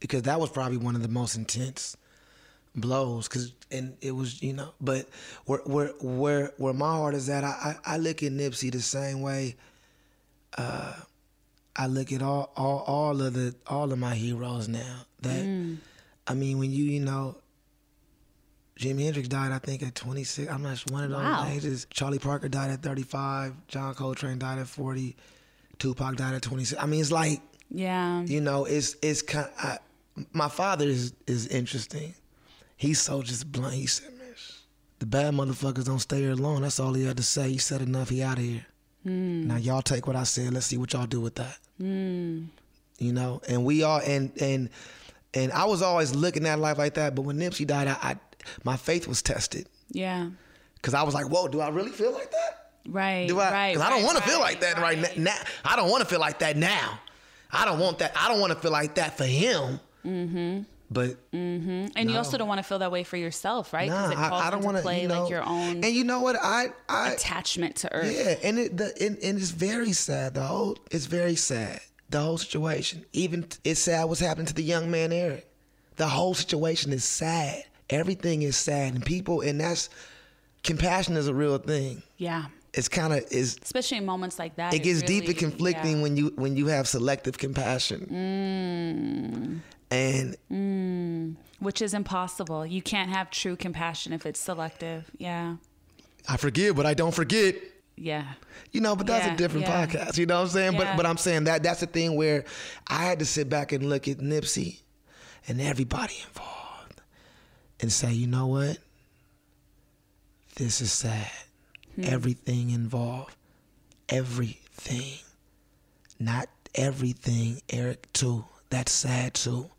because that was probably one of the most intense blows because and it was you know but where where where where my heart is at I, I, I look at Nipsey the same way uh, I look at all, all all of the all of my heroes now that mm. I mean when you you know Jimi Hendrix died I think at 26 I'm not sure one of those wow. ages Charlie Parker died at 35 John Coltrane died at 40 Tupac died at 26. I mean, it's like Yeah. you know, it's it's kind. I, my father is is interesting. He's so just blunt. He said, "Man, the bad motherfuckers don't stay here long." That's all he had to say. He said enough. He out of here. Hmm. Now y'all take what I said. Let's see what y'all do with that. Hmm. You know, and we all and and and I was always looking at life like that. But when Nipsey died, I, I my faith was tested Yeah. because I was like, "Whoa, do I really feel like that?" Right. Do I? Right. Because I don't right, want to feel like that right, right. now. I don't want to feel like that now. I don't want that. I don't want to feel like that for him. Mm-hmm. But And you also don't want to feel that way for yourself, right? nah, it I, calls I don't want to play you know, like your own And you know what? I I attachment to Earth. yeah, and it the and, and it's very sad. The whole it's very sad. The whole situation. Even it's sad what's happening to the young man Eric. The whole situation is sad. Everything is sad, and people and that's compassion is a real thing. Yeah. It's kind of is Especially in moments like that. it gets deep and conflicting yeah. when you when you have selective compassion. Mm. And Which is impossible. You can't have true compassion if it's selective. Yeah. I forgive, but I don't forget. Yeah. You know, but that's Yeah, a different yeah. podcast. You know what I'm saying? Yeah. But but I'm saying that that's the thing where I had to sit back and look at Nipsey and everybody involved and say, you know what? This is sad. Hmm. Everything involved. Everything. Not everything, Eric, too. That's sad too.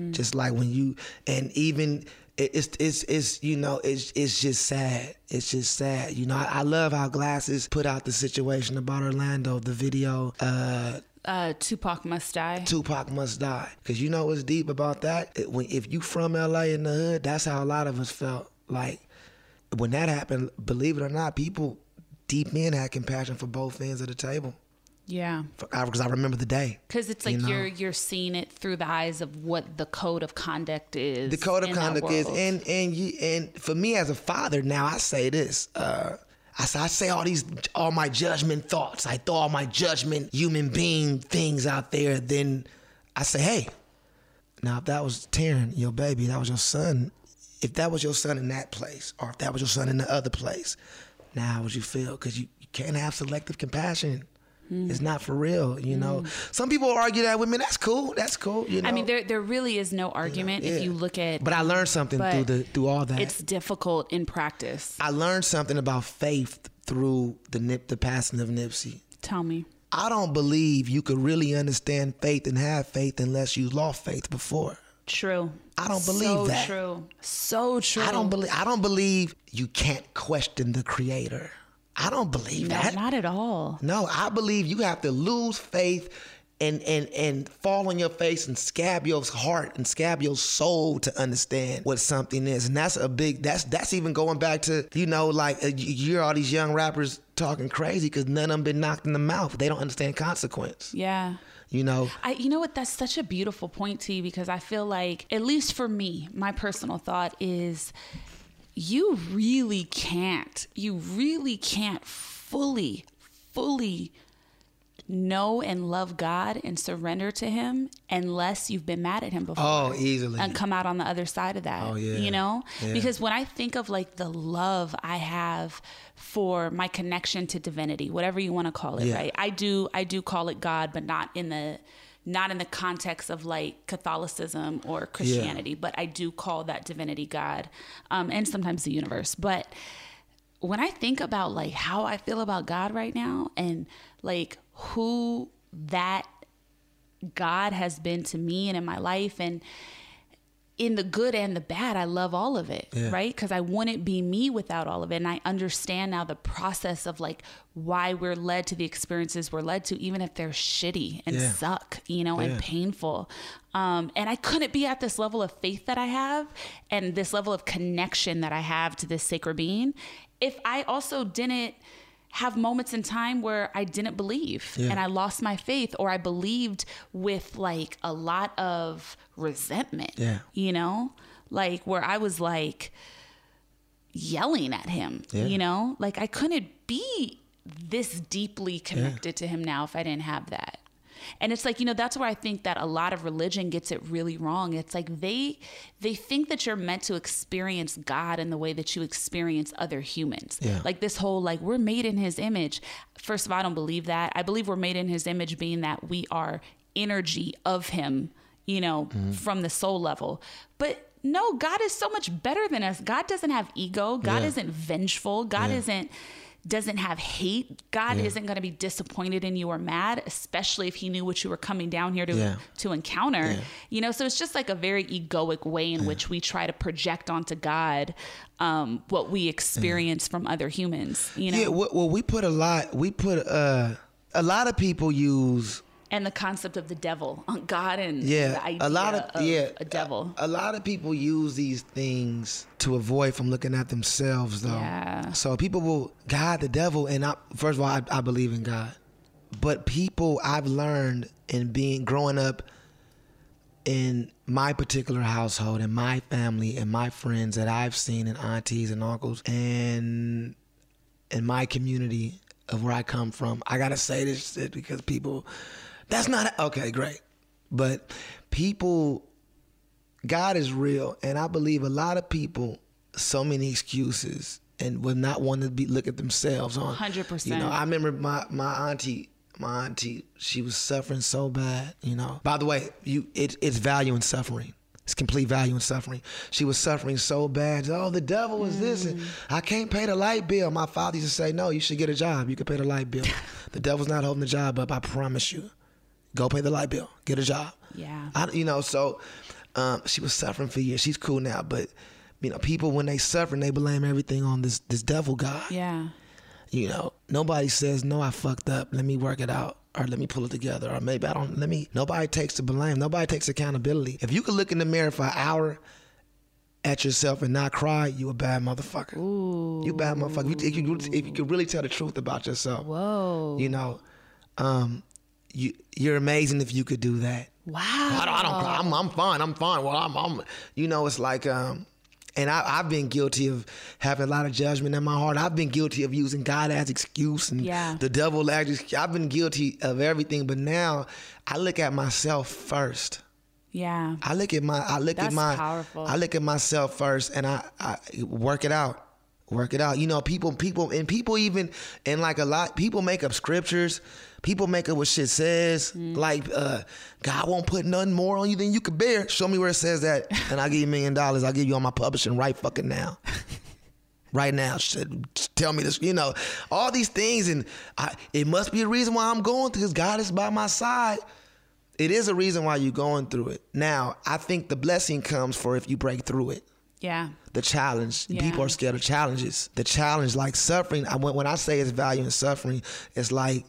Hmm. Just like when you and even it's it's it's you know it's it's just sad. It's just sad. You know I, I love how Glasses put out the situation about Orlando, the video. Uh, Uh, Tupac must die. Tupac must die. Cause you know what's deep about that? It- when if you from LA in the hood, that's how a lot of us felt. Like when that happened, believe it or not, people deep in had compassion for both ends of the table. Yeah. Because I remember the day. Because it's like You know? you're you're seeing it through the eyes of what the code of conduct is. the code of conduct is and and you and for me as a father now i say this uh I say, I say all these all my judgment thoughts i throw all my judgment human being things out there then i say hey now if that was Taryn, your baby that was your son if that was your son in that place or if that was your son in the other place now how would you feel because you, you can't have selective compassion Hmm. it's not for real you know some people argue that with me that's cool that's cool you know I mean, there there really is no argument if yeah. you look at. but i learned something through the through all that It's difficult in practice. I learned something about faith through the nip, the passing of Nipsey. Tell me. I don't believe you could really understand faith and have faith unless you lost faith before. True. I don't believe so that. True. So true. I don't believe. I don't believe you can't question the Creator. I don't believe No, that. not at all. No, I believe you have to lose faith and and and fall on your face and scab your heart and scab your soul to understand what something is. And that's a big that's that's even going back to, you know, like uh, you you hear all these young rappers talking crazy cuz none of them been knocked in the mouth. They don't understand consequence. Yeah. You know, I, you know what? That's such a beautiful point, to you because I feel like, at least for me, my personal thought is you really can't, you really can't fully, fully know and love God and surrender to Him unless you've been mad at Him before. Oh, easily. And come out on the other side of that. Oh, yeah. You know? Yeah. Because when I think of like the love I have for my connection to divinity, whatever you want to call it, Yeah. right? I do I do call it God, but not in the not in the context of like Catholicism or Christianity, but I do call that divinity God, um, and sometimes the universe. But when I think about like how I feel about God right now and like who that God has been to me and in my life and in the good and the bad, I love all of it, Yeah. right? Because I wouldn't be me without all of it. And I understand now the process of like why we're led to the experiences we're led to, even if they're shitty and Yeah. suck, you know, and painful. Um, and I couldn't be at this level of faith that I have and this level of connection that I have to this sacred being if I also didn't have moments in time where I didn't believe Yeah. and I lost my faith or I believed with like a lot of resentment. Yeah. You know? Like where I was like yelling at him, Yeah. you know? Like I couldn't be this deeply connected to him now if I didn't have that. And it's like you know that's where i think that a lot of religion gets it really wrong. It's like they they think that you're meant to experience god in the way that you experience other humans. Yeah. like this whole like we're made in his image. First of all i don't believe that. I believe we're made in his image being that we are energy of him you know mm-hmm. from the soul level. But no god is so much better than us. God doesn't have ego. God Yeah. isn't vengeful. God Yeah. isn't doesn't have hate god Yeah. isn't going to be disappointed in you or mad especially if he knew what you were coming down here to Yeah. to encounter Yeah. you know so it's just like a very egoic way in which we try to project onto god um, what we experience from other humans you know Yeah, well, well, we put a lot. We put uh, a lot of people use and the concept of the devil on <laughs> god and yeah the idea a lot of, yeah a devil A, a lot of people use these things to avoid from looking at themselves, though. Yeah. So people will God, the devil, and I first of all, I, I believe in God, but people I've learned in being growing up in my particular household, and my family, and my friends that I've seen, and aunties and uncles, and in my community of where I come from. I gotta say this shit because people, that's not okay, great, but people, God is real, and I believe a lot of people, so many excuses, and would not want to be look at themselves on. 100%. You know, I remember my my auntie. My auntie, she was suffering so bad, you know. By the way, you it, it's value in suffering. It's complete value in suffering. She was suffering so bad. Oh, the devil is this, and mm. I can't pay the light bill. My father used to say, "No, you should get a job. You can pay the light bill. <laughs> the devil's not holding the job up. I promise you. Go pay the light bill. Get a job." Yeah. I, you know, so um, she was suffering for years. She's cool now, but you know, people when they suffering, they blame everything on this this devil god. yeah You know, nobody says, "No, I fucked up. Let me work it out." Or let me pull it together, or maybe I don't. Let me. Nobody takes the blame. Nobody takes accountability. If you could look in the mirror for an hour at yourself and not cry, you a bad motherfucker. Ooh. You bad motherfucker. If you, if you, if you could really tell the truth about yourself. whoa You know, um, you you're amazing if you could do that. wow I don't, I don't. I'm, I'm fine. I'm fine. Well, I'm, I'm, you know, it's like, um, and I, I've been guilty of having a lot of judgment in my heart. I've been guilty of using God as excuse and Yeah. the devil as excuse. I've been guilty of everything, but now I look at myself first. yeah I look at my, I look That's at my, powerful. I look at myself first, and I, I work it out. Work it out. You know, people, people, and people even, and like a lot, people make up scriptures. People make up what shit says. Mm. Like, uh, God won't put nothing more on you than you could bear. Show me where it says that, and I'll give you a million dollars. I'll give you all my publishing right fucking now. <laughs> right now. Shit, tell me this, you know, all these things, and I, it must be a reason why I'm going through. Because God is by my side. It is a reason why you're going through it. Now, I think the blessing comes for if you break through it. Yeah The challenge. Yeah. People are scared of challenges. The challenge, like suffering. I when, when I say it's value in suffering, it's like,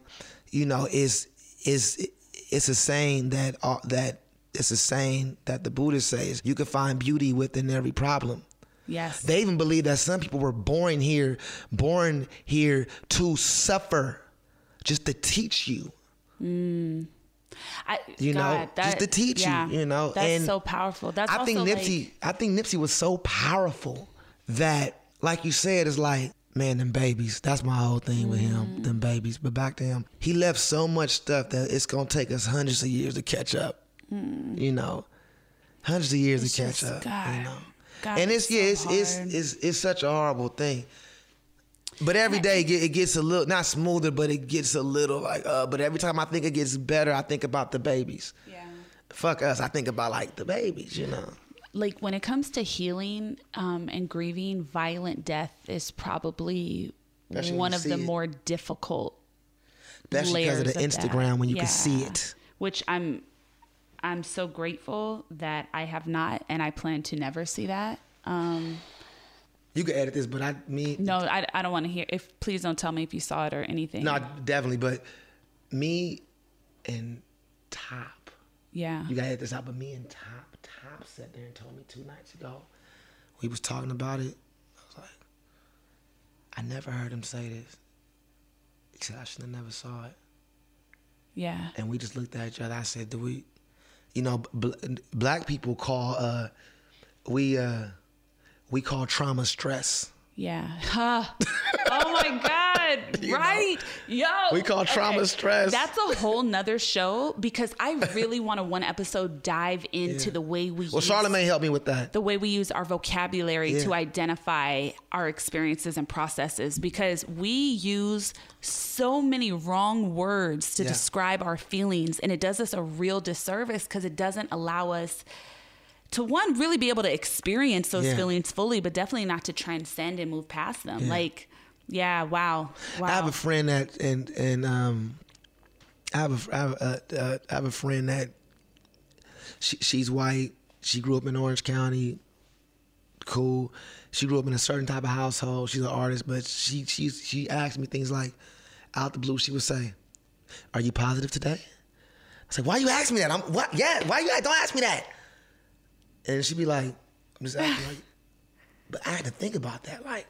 you know, is is it's a saying that uh, that it's a saying that the Buddhist says you can find beauty within every problem. yes They even believe that some people were born here, born here to suffer, just to teach you. I, You know, God, just to teach you, yeah, you know, that's and so powerful that's I think Nipsey, like, I think Nipsey was so powerful that, like you said, it's like, man, them babies. That's my whole thing with Mm. him, them babies. But back to him, he left so much stuff that it's gonna take us hundreds of years to catch up. You know, hundreds of years Mm. It's to catch up. God. you know, God, and it's it's yeah, so it's, it's it's it's such a horrible thing. But every day it gets a little not smoother, but it gets a little like. uh But every time I think it gets better, I think about the babies. yeah Fuck us, I think about like the babies. You know. like when it comes to healing um, and grieving, violent death is probably Especially one of the it. more difficult Especially because of the of that. Instagram when you can see it. Which I'm I'm so grateful that I have not and I plan to never see that. Um, You can edit this, but I me no, I, I don't want to hear if please don't tell me if you saw it or anything. no definitely, but me and Top, yeah. you gotta edit this out. But me and Top, Top sat there and told me two nights ago. We was talking about it. I was like, I never heard him say this. He said I should have never saw it. yeah. And we just looked at each other. I said, "Do we?" You know, bl- black people call uh, we uh, we call trauma stress. Yeah. Ha. oh my God. <laughs> right. Yo. We call trauma stress. That's a whole nother show because I really want to one episode dive into Yeah. the way we Well, use, Charlemagne helped me with that. the way we use our vocabulary Yeah. to identify our experiences and processes because we use so many wrong words to Yeah. describe our feelings and it does us a real disservice because it doesn't allow us to one really be able to experience those Yeah. feelings fully but definitely not to transcend and move past them Yeah. like yeah wow wow I have a friend that and and um, I have a I have a, uh, I have a friend that she, she's white. She grew up in Orange County. Cool. She grew up in a certain type of household. She's an artist, but she she she asked me things like, out the blue, she would say, "Are you positive today?" I said, "Why you ask me that? I'm what? Yeah, why you don't ask me that?" And she'd be like, "I'm just acting like." But I had to think about that. Like,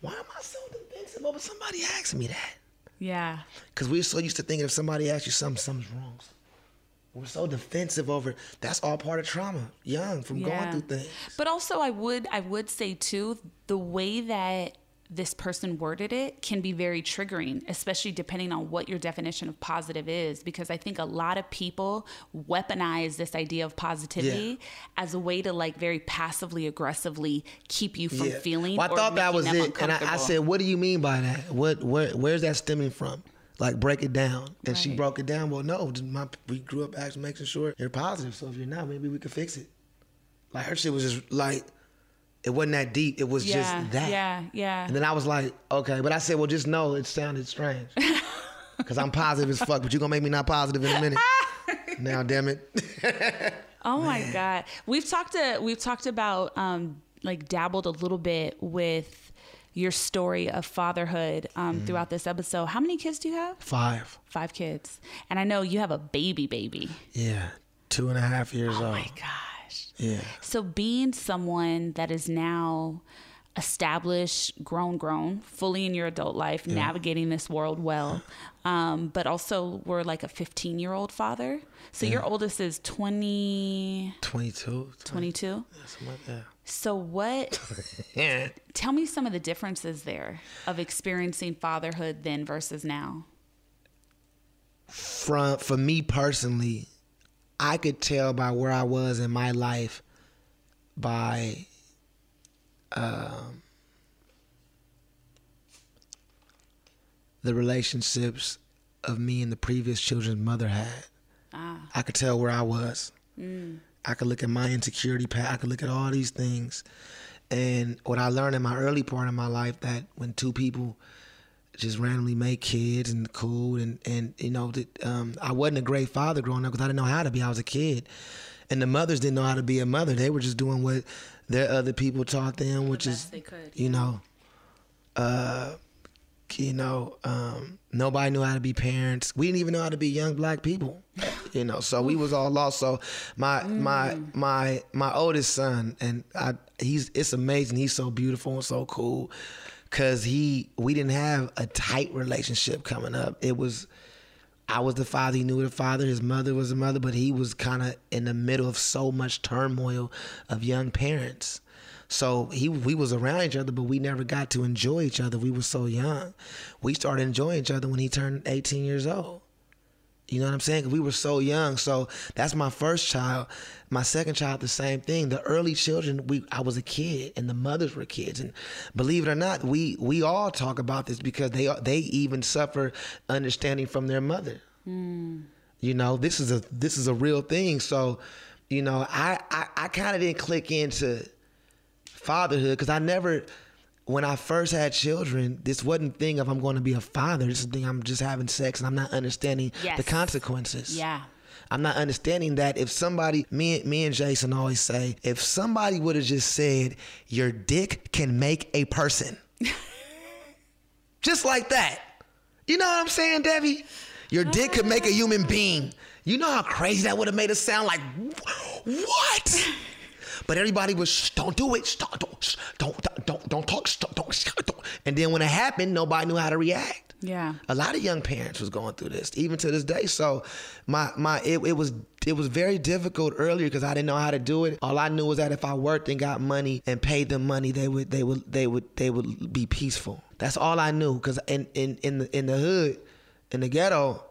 why am I so defensive over somebody asking me that? yeah Because we're so used to thinking if somebody asks you something, something's wrong. We're so defensive over. That's all part of trauma. Young from going through things. But also, I would I would say too the way that this person worded it can be very triggering, especially depending on what your definition of positive is. Because I think a lot of people weaponize this idea of positivity as a way to like very passively aggressively keep you from feeling. Well, I thought that was it, and I, I said, "What do you mean by that? What where where's that stemming from? Like break it down." And she broke it down. Well, no, my, we grew up actually making sure you're positive. So if you're not, maybe we could fix it. Like her shit was just like, it wasn't that deep. It was yeah, just that. Yeah, yeah. And then I was like, okay, but I said, well, just know it sounded strange. <laughs> Cause I'm positive as fuck, but you're gonna make me not positive in a minute. <laughs> now, damn it. Oh my god, we've talked to we've talked about um, like dabbled a little bit with your story of fatherhood um, Mm-hmm. throughout this episode. How many kids do you have? Five. Five kids, and I know you have a baby, baby. Yeah. Two and a half years Oh old. my gosh! Yeah. So being someone that is now established, grown, grown, fully in your adult life, navigating this world well, <laughs> um, but also we're like a 15 year old father. So your oldest is 20, 22. 22. Something like that. So what? <laughs> Tell me some of the differences there of experiencing fatherhood then versus now. From for me personally, I could tell by where I was in my life by um, the relationships of me and the previous children's mother had. I could tell where I was. I could look at my insecurity path. I could look at all these things. And what I learned in my early part of my life that when two people just randomly make kids and cool and and you know that um, I wasn't a great father growing up because I didn't know how to be. I was a kid, and the mothers didn't know how to be a mother. They were just doing what their other people taught them, which is they could, you know, uh, you know, um, nobody knew how to be parents. We didn't even know how to be young black people, <laughs> you know. So we was all lost. So my my my my oldest son, and I, he's it's amazing. He's so beautiful and so cool, cause he we didn't have a tight relationship coming up. It was. I was the father. He knew the father. His mother was the mother, but he was kind of in the middle of so much turmoil of young parents. So he we was around each other, but we never got to enjoy each other. We were so young. We started enjoying each other when he turned 18 years old. You know what I'm saying? 'Cause we were so young. So that's my first child. My second child, the same thing. The early children, we I was a kid, and the mothers were kids. And believe it or not, we we all talk about this because they they even suffer understanding from their mother. Hmm. You know, this is a this is a real thing. So, you know, I I, I kind of didn't click into fatherhood because I never, when I first had children, this wasn't thing of I'm going to be a father. This is the thing I'm just having sex and I'm not understanding Yes. the consequences. Yeah. I'm not understanding that if somebody, me, me and Jason always say, if somebody would have just said, your dick can make a person. <laughs> just like that. You know what I'm saying, Devi? Your dick could make a uh-huh. human being. You know how crazy that would have made us sound like, what? <laughs> But everybody was, don't do it. Shh, Don't, don't, don't, don't, talk. Don't, don't, <laughs> don't. And then when it happened, nobody knew how to react. Yeah. A lot of young parents was going through this, even to this day. So, my my it, it was it was very difficult earlier because I didn't know how to do it. All I knew was that if I worked and got money and paid them money, they would they would they would they would be peaceful. That's all I knew because in in in the in the hood, in the ghetto,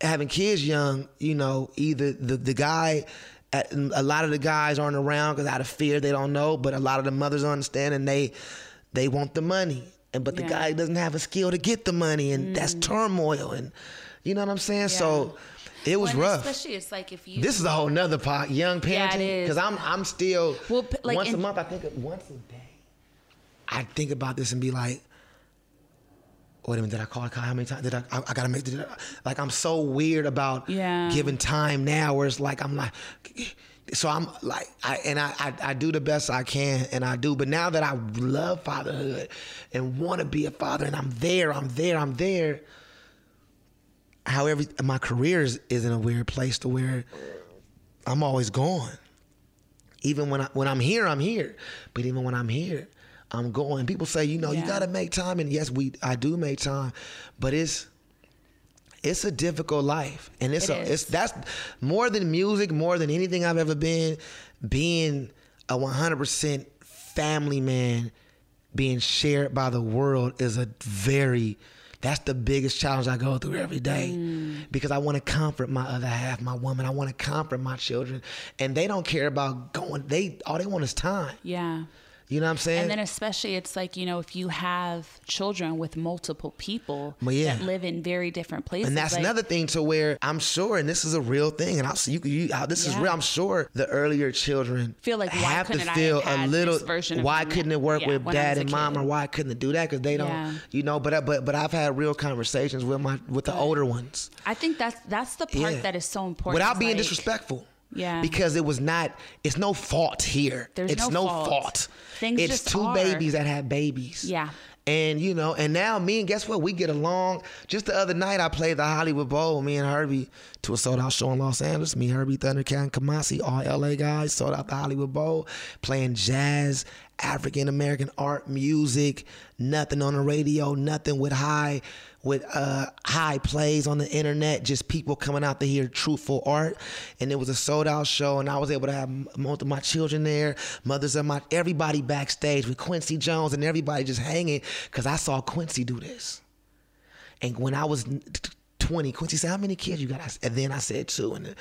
having kids young, you know, either the the guy. A lot of the guys aren't around because out of fear they don't know, but a lot of the mothers understand and they they want the money, and but the Yeah. guy doesn't have a skill to get the money, and that's mm. turmoil, and you know what I'm saying. So it was Well, rough. Especially it's like if you. This is a whole nother part, young Yeah, it parenting. is. Because I'm I'm still Well, like once a month. I think once a day. I think about this and be like, wait a minute, did I call Kai? How many times did I? I, I gotta make. I, like I'm so weird about Yeah. giving time now, where it's like I'm like. So I'm like, I and I, I I do the best I can, and I do. But now that I love fatherhood and want to be a father, and I'm there, I'm there, I'm there. How every my career is, is in a weird place to where I'm always gone. Even when I when I'm here, I'm here. But even when I'm here, I'm going. People say, you know, you gotta make time, and yes, we I do make time, but it's it's a difficult life, and it's It a is. it's that's more than music, more than anything I've ever been. Being a 100% family man, being shared by the world is a very that's the biggest challenge I go through every day Mm. because I want to comfort my other half, my woman. I want to comfort my children, and they don't care about going. They all they want is time. Yeah. You know what I'm saying? And then especially it's like, you know, if you have children with multiple people Well, yeah. that live in very different places. And that's like, another thing to where I'm sure, and this is a real thing, and I'll see you. you this is real. I'm sure the earlier children Feel like, why have to feel have a little. Why couldn't it work Yeah, with dad and mom, or why couldn't it do that? Because they don't, Yeah. you know. But but but I've had real conversations with my with the older ones. I think that's that's the part Yeah. that is so important. without being like- disrespectful. Yeah. Because it was not. It's no fault here. There's it's no no, fault. fault. Things it's just two are. babies that had babies. Yeah. And you know, and now me and guess what? We get along. Just the other night, I played the Hollywood Bowl. Me and Herbie to a sold out show in Los Angeles. Me, Herbie, Thundercat, and Kamasi, all LA guys, sold out the Hollywood Bowl, playing jazz, African American art, music, nothing on the radio, nothing with high with uh, high plays on the internet, just people coming out to hear truthful art. And it was a sold out show, and I was able to have most of my children there, mothers of my everybody backstage with Quincy Jones and everybody just hanging because I saw Quincy do this. And when I was 20, Quincy said, "How many kids you got?" And then I said two, and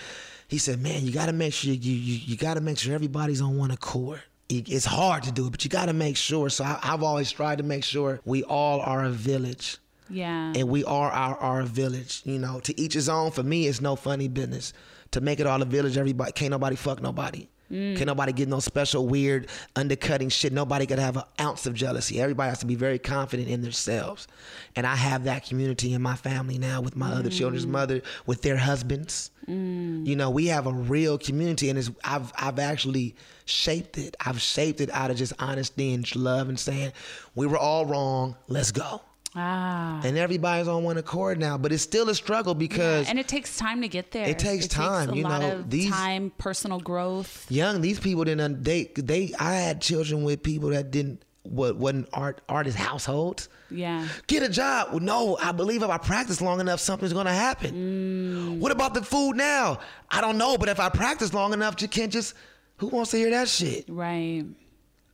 he said, "Man, you got to make sure you you, you got to make sure everybody's on one accord." It- It's hard to do it, but you got to make sure. So I, I've always tried to make sure we all are a village Yeah. and we are our, our village. You know, to each his own. For me, it's no funny business. To make it all a village, everybody can't nobody fuck nobody. Mm. Can't nobody get no special weird undercutting shit. Nobody could have an ounce of jealousy. Everybody has to be very confident in themselves. And I have that community in my family now with my other children's mm. mother, with their husbands. Mm. You know, we have a real community, and it's, I've I've actually shaped it. I've shaped it out of just honesty and love, and saying we were all wrong. Let's go ah. and everybody's on one accord now. But it's still a struggle because and it takes time to get there. It takes time, a you lot know, of these- time, personal growth. young these people didn't they they I had children with people that didn't what wasn't art artist households. Yeah. Get a job. Well, no, I believe if I practice long enough, something's gonna happen. What about the food now? I don't know, but if I practice long enough, you can't just. Who wants to hear that shit? Right.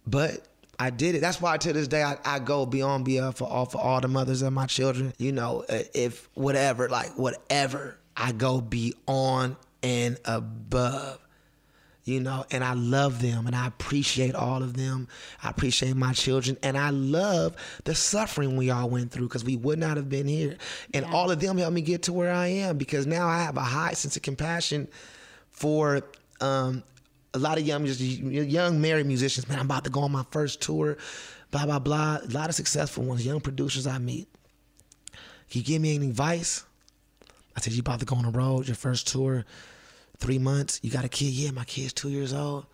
But I did it. That's why to this day I, I go beyond beyond for all for all the mothers of my children. You know, uh, if whatever, like whatever, I go beyond and above. You know, and I love them and I appreciate all of them. I appreciate my children and I love the suffering we all went through because we would not have been here. And all of them helped me get to where I am because now I have a high sense of compassion for um, a lot of young young married musicians. Man, I'm about to go on my first tour. Blah blah blah. A lot of successful ones, young producers I meet. Can you give me any advice? I said, you about to go on the road, your first tour, three months. You got a kid? Yeah, my kid's two years old.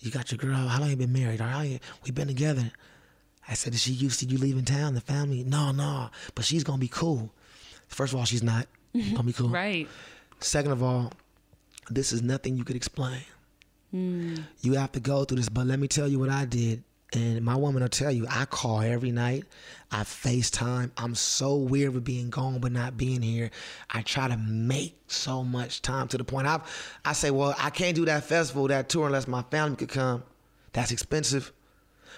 You got your girl. How long you been married? Or how you? We been together. I said, is she used to you leaving town, the family? No, no. But she's gonna be cool. First of all, she's not <laughs> gonna be cool. Right. Second of all, this is nothing you could explain. Hmm. You have to go through this, but let me tell you what I did. And my woman will tell you, I call every night. I FaceTime. I'm so weird with being gone but not being here. I try to make so much time to the point I've I say, well, I can't do that festival, that tour unless my family could come. That's expensive.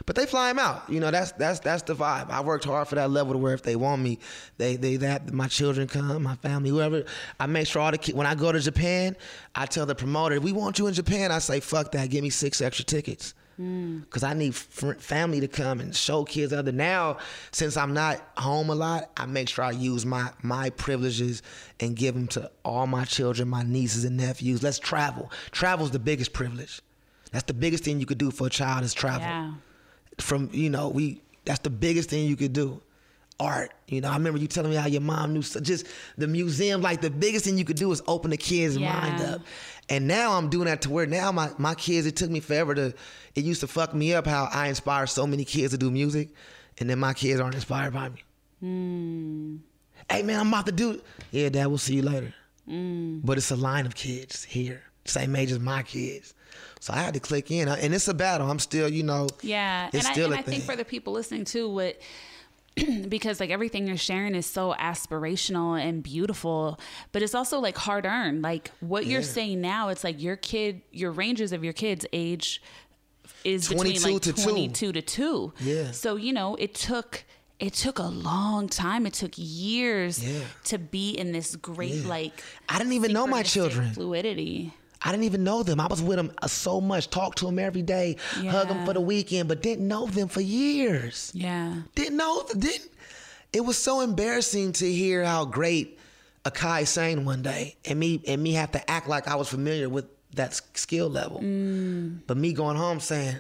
But they fly them out. You know, that's that's that's the vibe. I worked hard for that level to where if they want me, they they that my children come, my family, whoever. I make sure all the kids. When I go to Japan, I tell the promoter, "If "We want you in Japan." I say, "Fuck that! Give me six extra tickets." Mm. Cause I need fr- family to come and show kids other. Now, since I'm not home a lot, I make sure I use my my privileges and give them to all my children, my nieces and nephews. Let's travel. Travel's the biggest privilege. That's the biggest thing you could do for a child is travel Yeah. From you know we that's the biggest thing you could do. Art you know i remember you telling me how your mom knew so just the museum like the biggest thing you could do is open the kids Yeah. mind up. And now i'm doing that to where now my, my kids it took me forever to it used to fuck me up how i inspire so many kids to do music and then my kids aren't inspired by me. Hmm. Hey man i'm about to do yeah dad we'll see you later. Hmm. But it's a line of kids here. Same age as my kids so i had to click in and it's a battle i'm still you know Yeah, it's and I, and a I think thing. for the people listening too, what <clears throat> because like everything you're sharing is so aspirational and beautiful, but it's also like hard earned. Like what you're saying now, it's like your kid, your ranges of your kids' age is between 22 like to two. 22 to two. Yeah. So you know, it took. It took a long time. It took years Yeah. to be in this great, Yeah. like I didn't even know my children. fluidity. I didn't even know them. I was with them uh, so much, talked to them every day, hug them for the weekend, but didn't know them for years. Yeah. Didn't know, didn't. It was so embarrassing to hear how great Akai sang one day, and me and me have to act like I was familiar with that skill level. Mm. But me going home saying,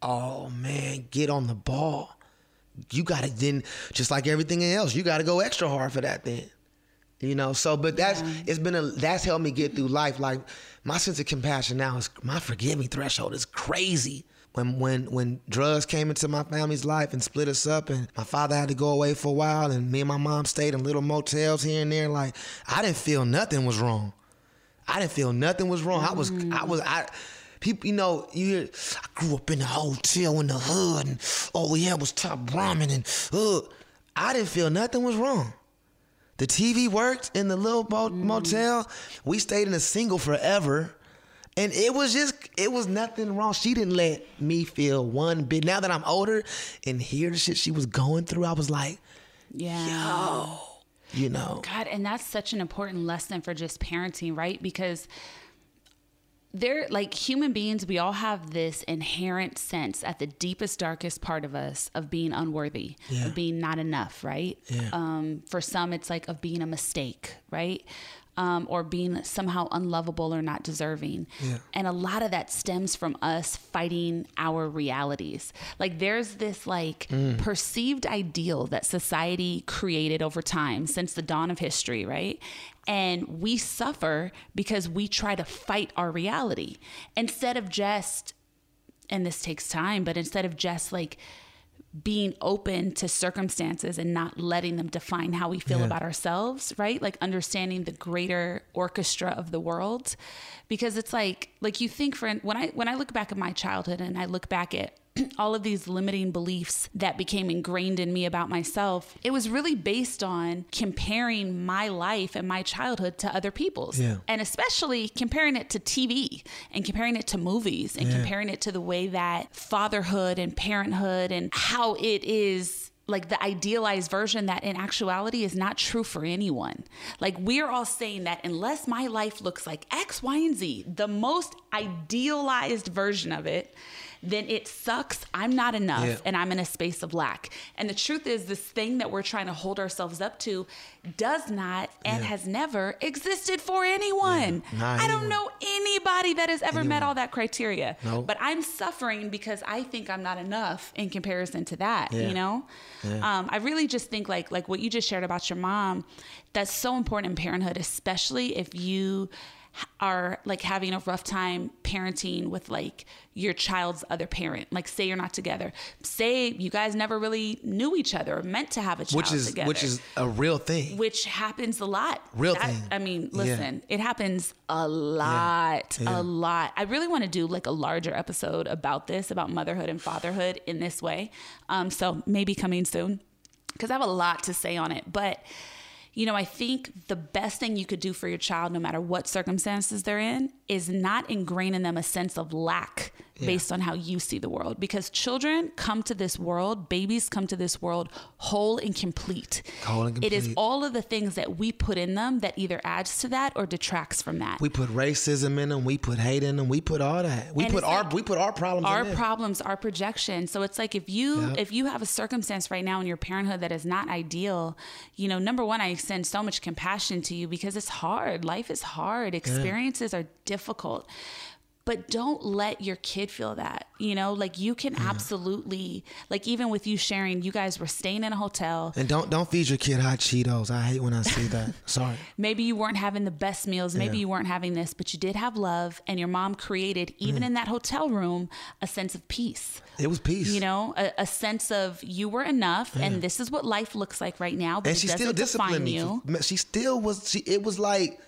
"Oh man, get on the ball." You got to then, just like everything else, you got to go extra hard for that then. You know, so but that's it's been a that's helped me get through life. Like my sense of compassion now is my forgiving threshold is crazy. When when when drugs came into my family's life and split us up, and my father had to go away for a while, and me and my mom stayed in little motels here and there. Like I didn't feel nothing was wrong. I didn't feel nothing was wrong. I was I was I. People, you know, you hear, I grew up in a hotel in the hood, and all we had was top ramen, and uh, I didn't feel nothing was wrong. The TV worked in the little mo- mm. motel. We stayed in a single forever. And it was just, it was nothing wrong. She didn't let me feel one bit. Now that I'm older and hear the shit she was going through, I was like, Yeah. Yo, you know, God, and that's such an important lesson for just parenting, right? Because they're like human beings, we all have this inherent sense at the deepest, darkest part of us of being unworthy, Yeah. of being not enough, right? Yeah. Um, for some, it's like of being a mistake, right? Um, or being somehow unlovable or not deserving. Yeah. And a lot of that stems from us fighting our realities. Like there's this like perceived ideal that society created over time since the dawn of history, right? And we suffer because we try to fight our reality instead of just and this takes time, but instead of just like being open to circumstances and not letting them define how we feel Yeah. about ourselves, right? Like understanding the greater orchestra of the world. Because it's like like you think for when I when I look back at my childhood and I look back at <clears throat> all of these limiting beliefs that became ingrained in me about myself, it was really based on comparing my life and my childhood to other people's. Yeah. And especially comparing it to TV and comparing it to movies and Yeah. comparing it to the way that fatherhood and parenthood and how it is like the idealized version that in actuality is not true for anyone. Like we're all saying that unless my life looks like X, Y, and Z, the most idealized version of it, then it sucks. I'm not enough Yeah. and I'm in a space of lack. And the truth is, this thing that we're trying to hold ourselves up to does not and Yeah. has never existed for anyone. Yeah, I don't anyone. know anybody that has ever met all that criteria. But I'm suffering because I think I'm not enough in comparison to that. You know, um, I really just think like like what you just shared about your mom. That's so important in parenthood, especially if you are like having a rough time parenting with like your child's other parent. Like say you're not together. Say you guys never really knew each other or meant to have a child which is together. which is a real thing. which happens a lot. Real thing. I mean, Yeah. listen, it happens a lot, Yeah. a lot. I really want to do like a larger episode about this, about motherhood and fatherhood in this way. Um, so maybe coming soon because I have a lot to say on it. But you know, I think the best thing you could do for your child, no matter what circumstances they're in, is not ingrain in them a sense of lack based on how you see the world. Because children come to this world, babies come to this world whole and complete. Whole and It is all of the things that we put in them that either adds to that or detracts from that. We put racism in them. We put hate in them. We put all that. We And put our like we put our problems. our problems our projection so it's like if you Yep. if you have a circumstance right now in your parenthood that is not ideal you know number one i extend so much compassion to you because it's hard life is hard experiences are difficult but don't let your kid feel that you know like you can absolutely like even with you sharing you guys were staying in a hotel And don't don't feed your kid hot Cheetos. I hate when I see that. <laughs> Sorry. maybe you weren't having the best meals maybe Yeah. you weren't having this but you did have love and your mom created even Mm. in that hotel room a sense of peace It was peace. you know a, a sense of you were enough and this is what life looks like right now but and she still disciplined me. you She still was. She it was like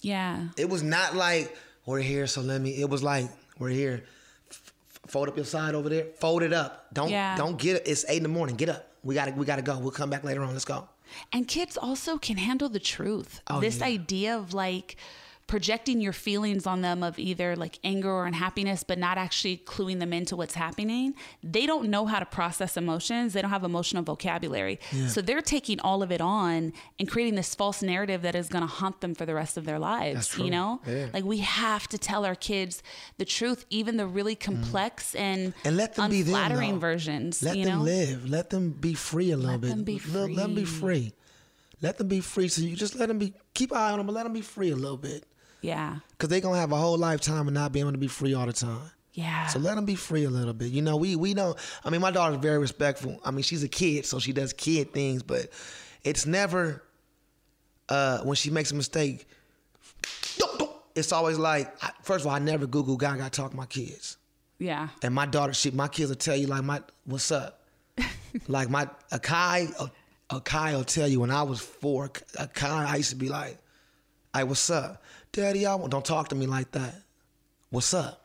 yeah it was not like we're here, so let me. It was like we're here. F- fold up your side over there. Fold it up. Don't Yeah. don't get it. It's eight in the morning. Get up. We got to we got to go. We'll come back later on. Let's go. and kids also can handle the truth Oh, this yeah. idea of like projecting your feelings on them of either like anger or unhappiness but not actually cluing them into what's happening they don't know how to process emotions they don't have emotional vocabulary so they're taking all of it on and creating this false narrative that is going to haunt them for the rest of their lives you know Yeah. like we have to tell our kids the truth even the really complex and Mm. And let them be them. versions Let them know live. Let them be free a little Let bit. them be Let, let them be free. free. Let them be free. So you just let them be. Keep an eye on them, but let them be free a little bit. Yeah Cause they're gonna have a whole lifetime of not being able to be free all the time. yeah So let them be free a little bit. You know, we we don't. I mean, my daughter's very respectful. I mean, she's a kid, so she does kid things, but it's never uh, when she makes a mistake. It's always like, first of all, I never Google Gaga talk to my kids, yeah and my daughter, she, my kids will tell you like, my what's up, <laughs> like my Akai, Akai will tell you when I was four, Akai, I used to be like, "Hey, what's up, Daddy? I want don't talk to me like that. What's up?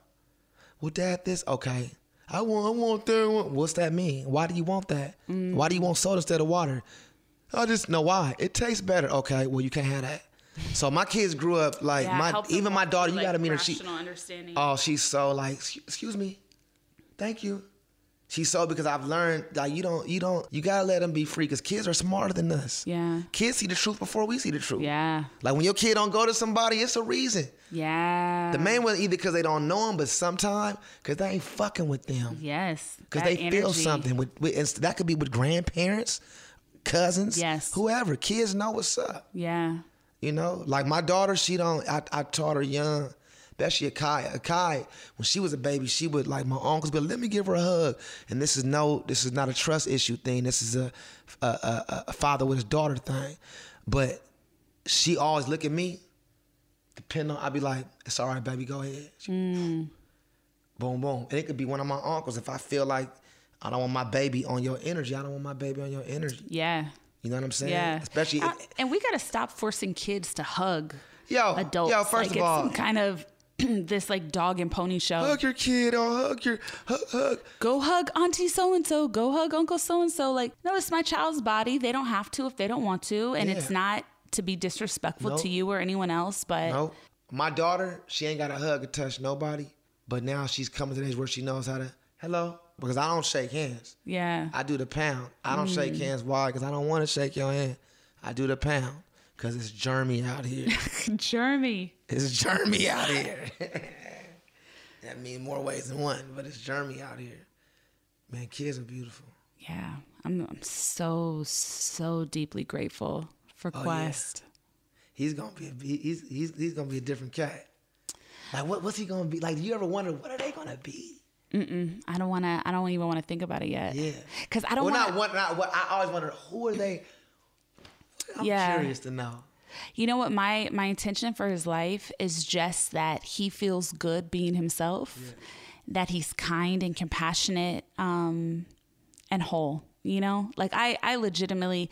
Well, Dad, this okay. I want, I want that. Want-" What's that mean? Why do you want that? Why do you want soda instead of water? I just know why. It tastes better. Okay, well you can't have that. So my kids grew up like Yeah, my even my daughter. through, You gotta meet her. She understanding. oh she's so like "Excuse- excuse me, thank you. She's so because I've learned like you don't you don't you gotta let them be free because kids are smarter than us. Yeah. Kids see the truth before we see the truth. Yeah. Like when your kid don't go to somebody, it's a reason. Yeah. The main one either because they don't know them, but sometimes because they ain't fucking with them. Yes. Because they feel something. With, with and that could be with grandparents, cousins, Yes. whoever. Kids know what's up. Yeah. You know, like my daughter, she don't. I, I taught her young, especially Akai. Akai, when she was a baby, she would like my uncles, but let me give her a hug. And this is no, this is not a trust issue thing. This is a a, a, a father with his daughter thing. But she always look at me. Depending on, I'd be like, it's all right, baby, go ahead. She- Boom, boom. And it could be one of my uncles. If I feel like I don't want my baby on your energy, I don't want my baby on your energy. Yeah. You know what I'm saying? Yeah. Especially. Uh, and we got to stop forcing kids to hug Yo, adults. yo, first like of all- some kind of <clears throat> this like dog and pony show. hug your kid or hug your hug, hug. Go hug auntie so and so. Go hug uncle so and so. Like, no, it's my child's body. They don't have to if they don't want to, and it's not to be disrespectful Nope. to you or anyone else. But No, my daughter, she ain't got to hug or touch nobody, but now she's coming to the age where she knows how to hello because I don't shake hands. yeah, I do the pound. I don't shake Mm. hands. Why? Because I don't want to shake your hand. I do the pound because it's germy out here. <laughs> Jeremy. it's germy out here. <laughs> that means more ways than one, but it's germy out here. Man, kids are beautiful. Yeah, I'm, I'm so so deeply grateful for Oh, yeah. Quest. He's gonna be. A, he's he's he's gonna be a different cat. Like what? What's he gonna be? Like, do you ever wonder what are they gonna be? Mm-mm. I don't want to. I don't even want to think about it yet. Yeah. Because I don't well, want. not one. Not what. I always wonder who are they. I'm Yeah. curious to know. You know what my my intention for his life is just that he feels good being himself, yeah. that he's kind and compassionate um and whole you know like i i legitimately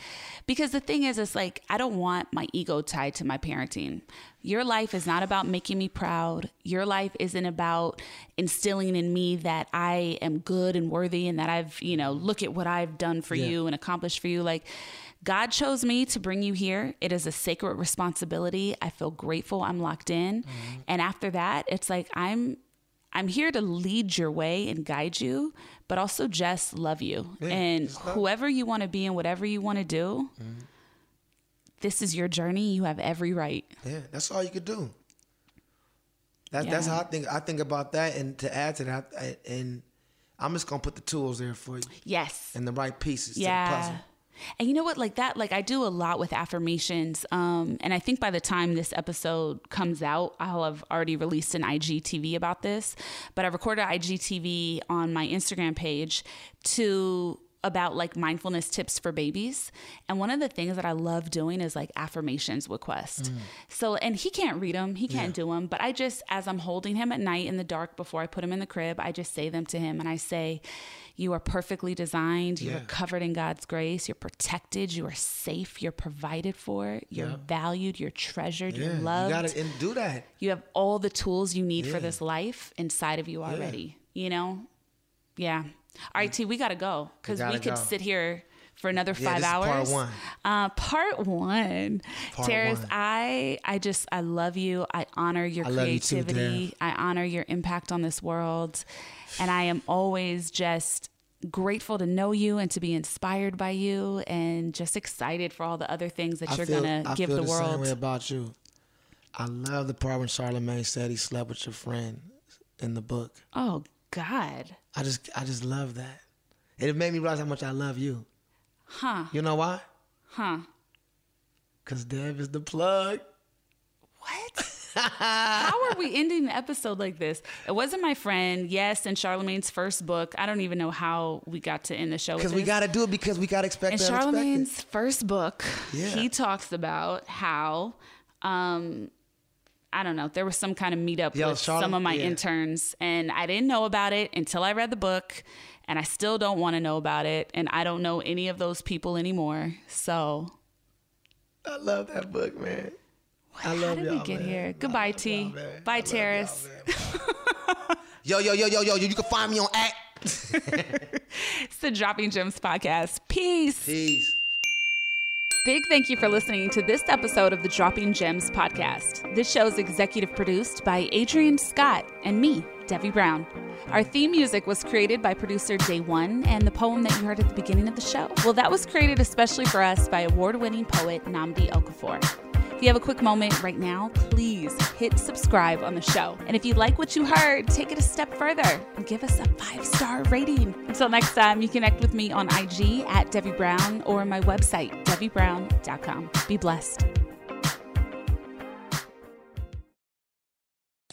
because the thing is it's like i don't want my ego tied to my parenting your life is not about making me proud your life isn't about instilling in me that i am good and worthy and that i've you know look at what i've done for yeah. you and accomplished for you like God chose me to bring you here. It is a sacred responsibility. I feel grateful. I'm locked in. Mm-hmm. And after that, it's like I'm I'm here to lead your way and guide you, but also just love you. Yeah, and whoever you want to be and whatever you want to do, mm-hmm. this is your journey. You have every right. Yeah, that's all you could do. That's yeah. that's how I think. I think about that, and to add to that, I, and I'm just gonna put the tools there for you. Yes. And the right pieces yeah. to the puzzle. And you know what? Like that, like I do a lot with affirmations. Um, and I think by the time this episode comes out, I'll have already released an IGTV about this. But I recorded IGTV on my Instagram page to about like mindfulness tips for babies. And one of the things that I love doing is like affirmations with Quest. Mm. So, and he can't read them, he can't yeah. do them, but I just, as I'm holding him at night in the dark before I put him in the crib, I just say them to him and I say, you are perfectly designed. You're covered in God's grace. You're protected. You are safe. You're provided for. You're yeah. valued. You're treasured. Yeah. You're loved. You gotta do that. You have all the tools you need yeah. for this life inside of you already. You know? Yeah. All right, T, we gotta go because we, we could go. sit here for another five hours. part one. Uh, part one. Part Terrace, one. I I just I love you. I honor your I creativity. Too, I honor your impact on this world. And I am always just grateful to know you and to be inspired by you and just excited for all the other things that I you're feel, gonna I give the, the world. Same way about you. I love the part when Charlemagne said he slept with your friend in the book. Oh God. I just I just love that. And it made me realize how much I love you. Huh. You know why? Huh. Cause Dev is the plug. What? <laughs> How are we ending the episode like this? It wasn't my friend, yes, and Charlemagne's first book. I don't even know how we got to end the show. Because we got to do it because we got to expect. In Charlemagne's first book, yeah. he talks about how. Um, I don't know. There was some kind of meetup Yo, with some of my yeah. interns, and I didn't know about it until I read the book, and I still don't want to know about it, and I don't know any of those people anymore. So, I love that book, man. I love How did we get man. here? Goodbye, T. Bye, Terrace. <laughs> yo, yo, yo, yo, yo, you can find me on at. <laughs> it's the Dropping Gems podcast. Peace. Peace. Big thank you for listening to this episode of the Dropping Gems podcast. This show is executive produced by Adrian Scott and me, Devi Brown. Our theme music was created by producer Day One, and the poem that you heard at the beginning of the show, well, that was created especially for us by award winning poet Nnamdi Okorafor. You have a quick moment right now, please hit subscribe on the show. And if you like what you heard, take it a step further and give us a five star rating. Until next time, you connect with me on IG at Devi Brown or my website, DeviBrown.com. Be blessed.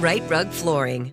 Rite Rug Flooring.